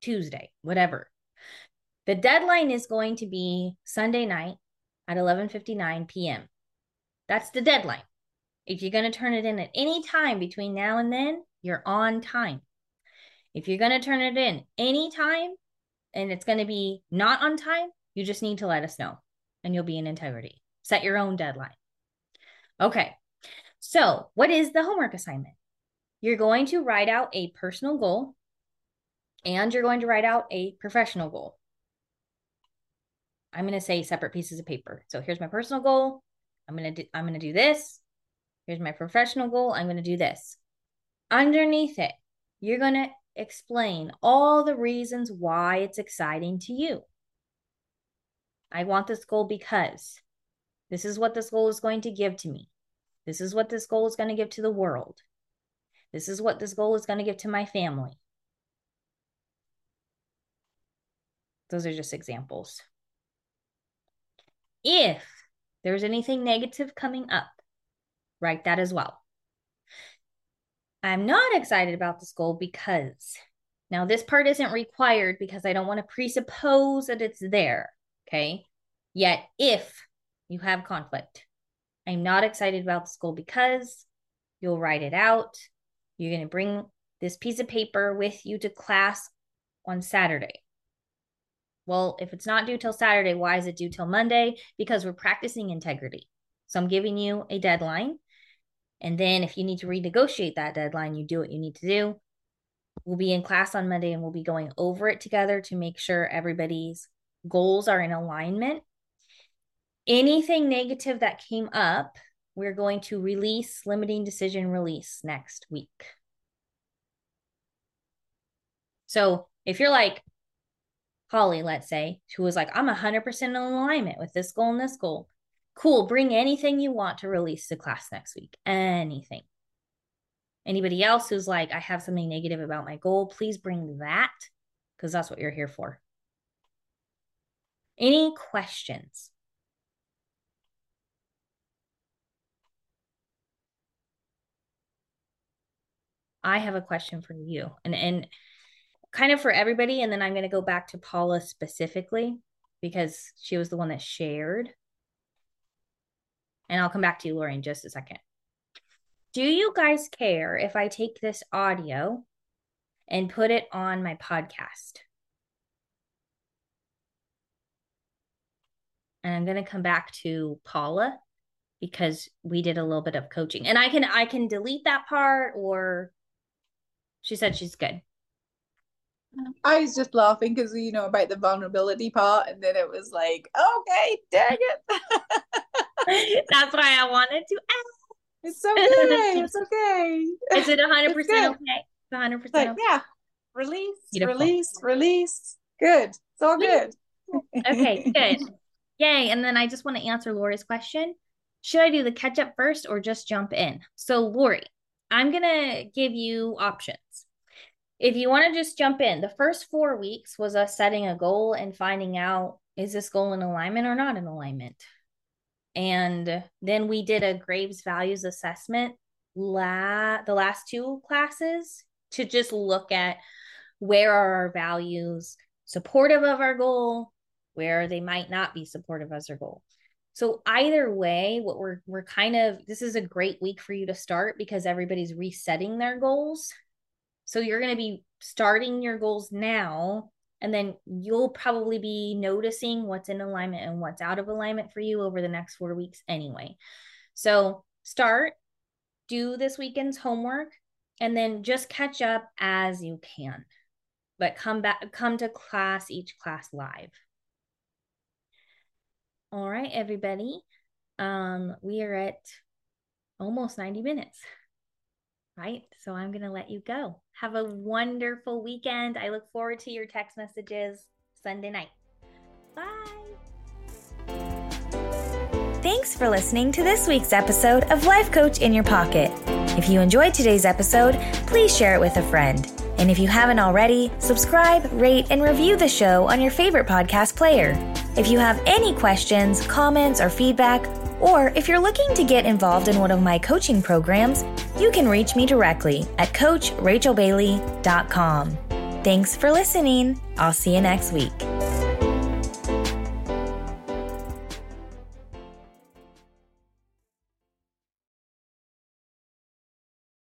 Tuesday, whatever. The deadline is going to be Sunday night at 11:59 p.m. That's the deadline. If you're going to turn it in at any time between now and then, you're on time. If you're going to turn it in any time and it's going to be not on time, you just need to let us know and you'll be in integrity. Set your own deadline. Okay. So, what is the homework assignment? You're going to write out a personal goal and you're going to write out a professional goal. I'm going to say separate pieces of paper. So here's my personal goal. I'm going to do, I'm going to do this. Here's my professional goal. I'm going to do this. Underneath it, you're going to explain all the reasons why it's exciting to you. I want this goal because this is what this goal is going to give to me. This is what this goal is going to give to the world. This is what this goal is going to give to my family. Those are just examples. If there's anything negative coming up, write that as well. I'm not excited about this goal because now this part isn't required because I don't want to presuppose that it's there. Okay. Yet, if you have conflict, I'm not excited about this goal because you'll write it out. You're going to bring this piece of paper with you to class on Saturday. Well, if it's not due till Saturday, why is it due till Monday? Because we're practicing integrity. So I'm giving you a deadline. And then if you need to renegotiate that deadline, you do what you need to do. We'll be in class on Monday and we'll be going over it together to make sure everybody's goals are in alignment. Anything negative that came up we're going to release limiting decision release next week. So if you're like Holly, let's say, who was like, I'm 100% in alignment with this goal and this goal, cool, bring anything you want to release to class next week. Anything. Anybody else who's like, I have something negative about my goal, please bring that because that's what you're here for. Any questions? I have a question for you and and kind of for everybody and then I'm going to go back to Paula specifically because she was the one that shared. And I'll come back to you Lori in just a second. Do you guys care if I take this audio and put it on my podcast? And I'm going to come back to Paula because we did a little bit of coaching. And I can I can delete that part or she said she's good. I was just laughing because you know about the vulnerability part, and then it was like, okay, dang it. That's why I wanted to ask. It's okay. It's okay. Is it 100% okay? 100% like, okay. Yeah. Release, Beautiful. release, release. Good. It's all good. okay, good. Yay. And then I just want to answer Lori's question. Should I do the catch up first or just jump in? So, Lori, I'm going to give you options. If you want to just jump in, the first four weeks was us setting a goal and finding out is this goal in alignment or not in alignment? And then we did a Graves values assessment la- the last two classes to just look at where are our values supportive of our goal, where they might not be supportive as our goal. So either way, what we're we're kind of this is a great week for you to start because everybody's resetting their goals. So you're going to be starting your goals now and then you'll probably be noticing what's in alignment and what's out of alignment for you over the next four weeks anyway. So start, do this weekend's homework, and then just catch up as you can. But come back, come to class, each class live. All right, everybody. Um, we are at almost 90 minutes. Right. So I'm going to let you go. Have a wonderful weekend. I look forward to your text messages Sunday night. Bye. Thanks for listening to this week's episode of Life Coach in Your Pocket. If you enjoyed today's episode, please share it with a friend. And if you haven't already, subscribe, rate, and review the show on your favorite podcast player. If you have any questions, comments, or feedback, or if you're looking to get involved in one of my coaching programs, you can reach me directly at CoachRachelBailey.com. Thanks for listening. I'll see you next week.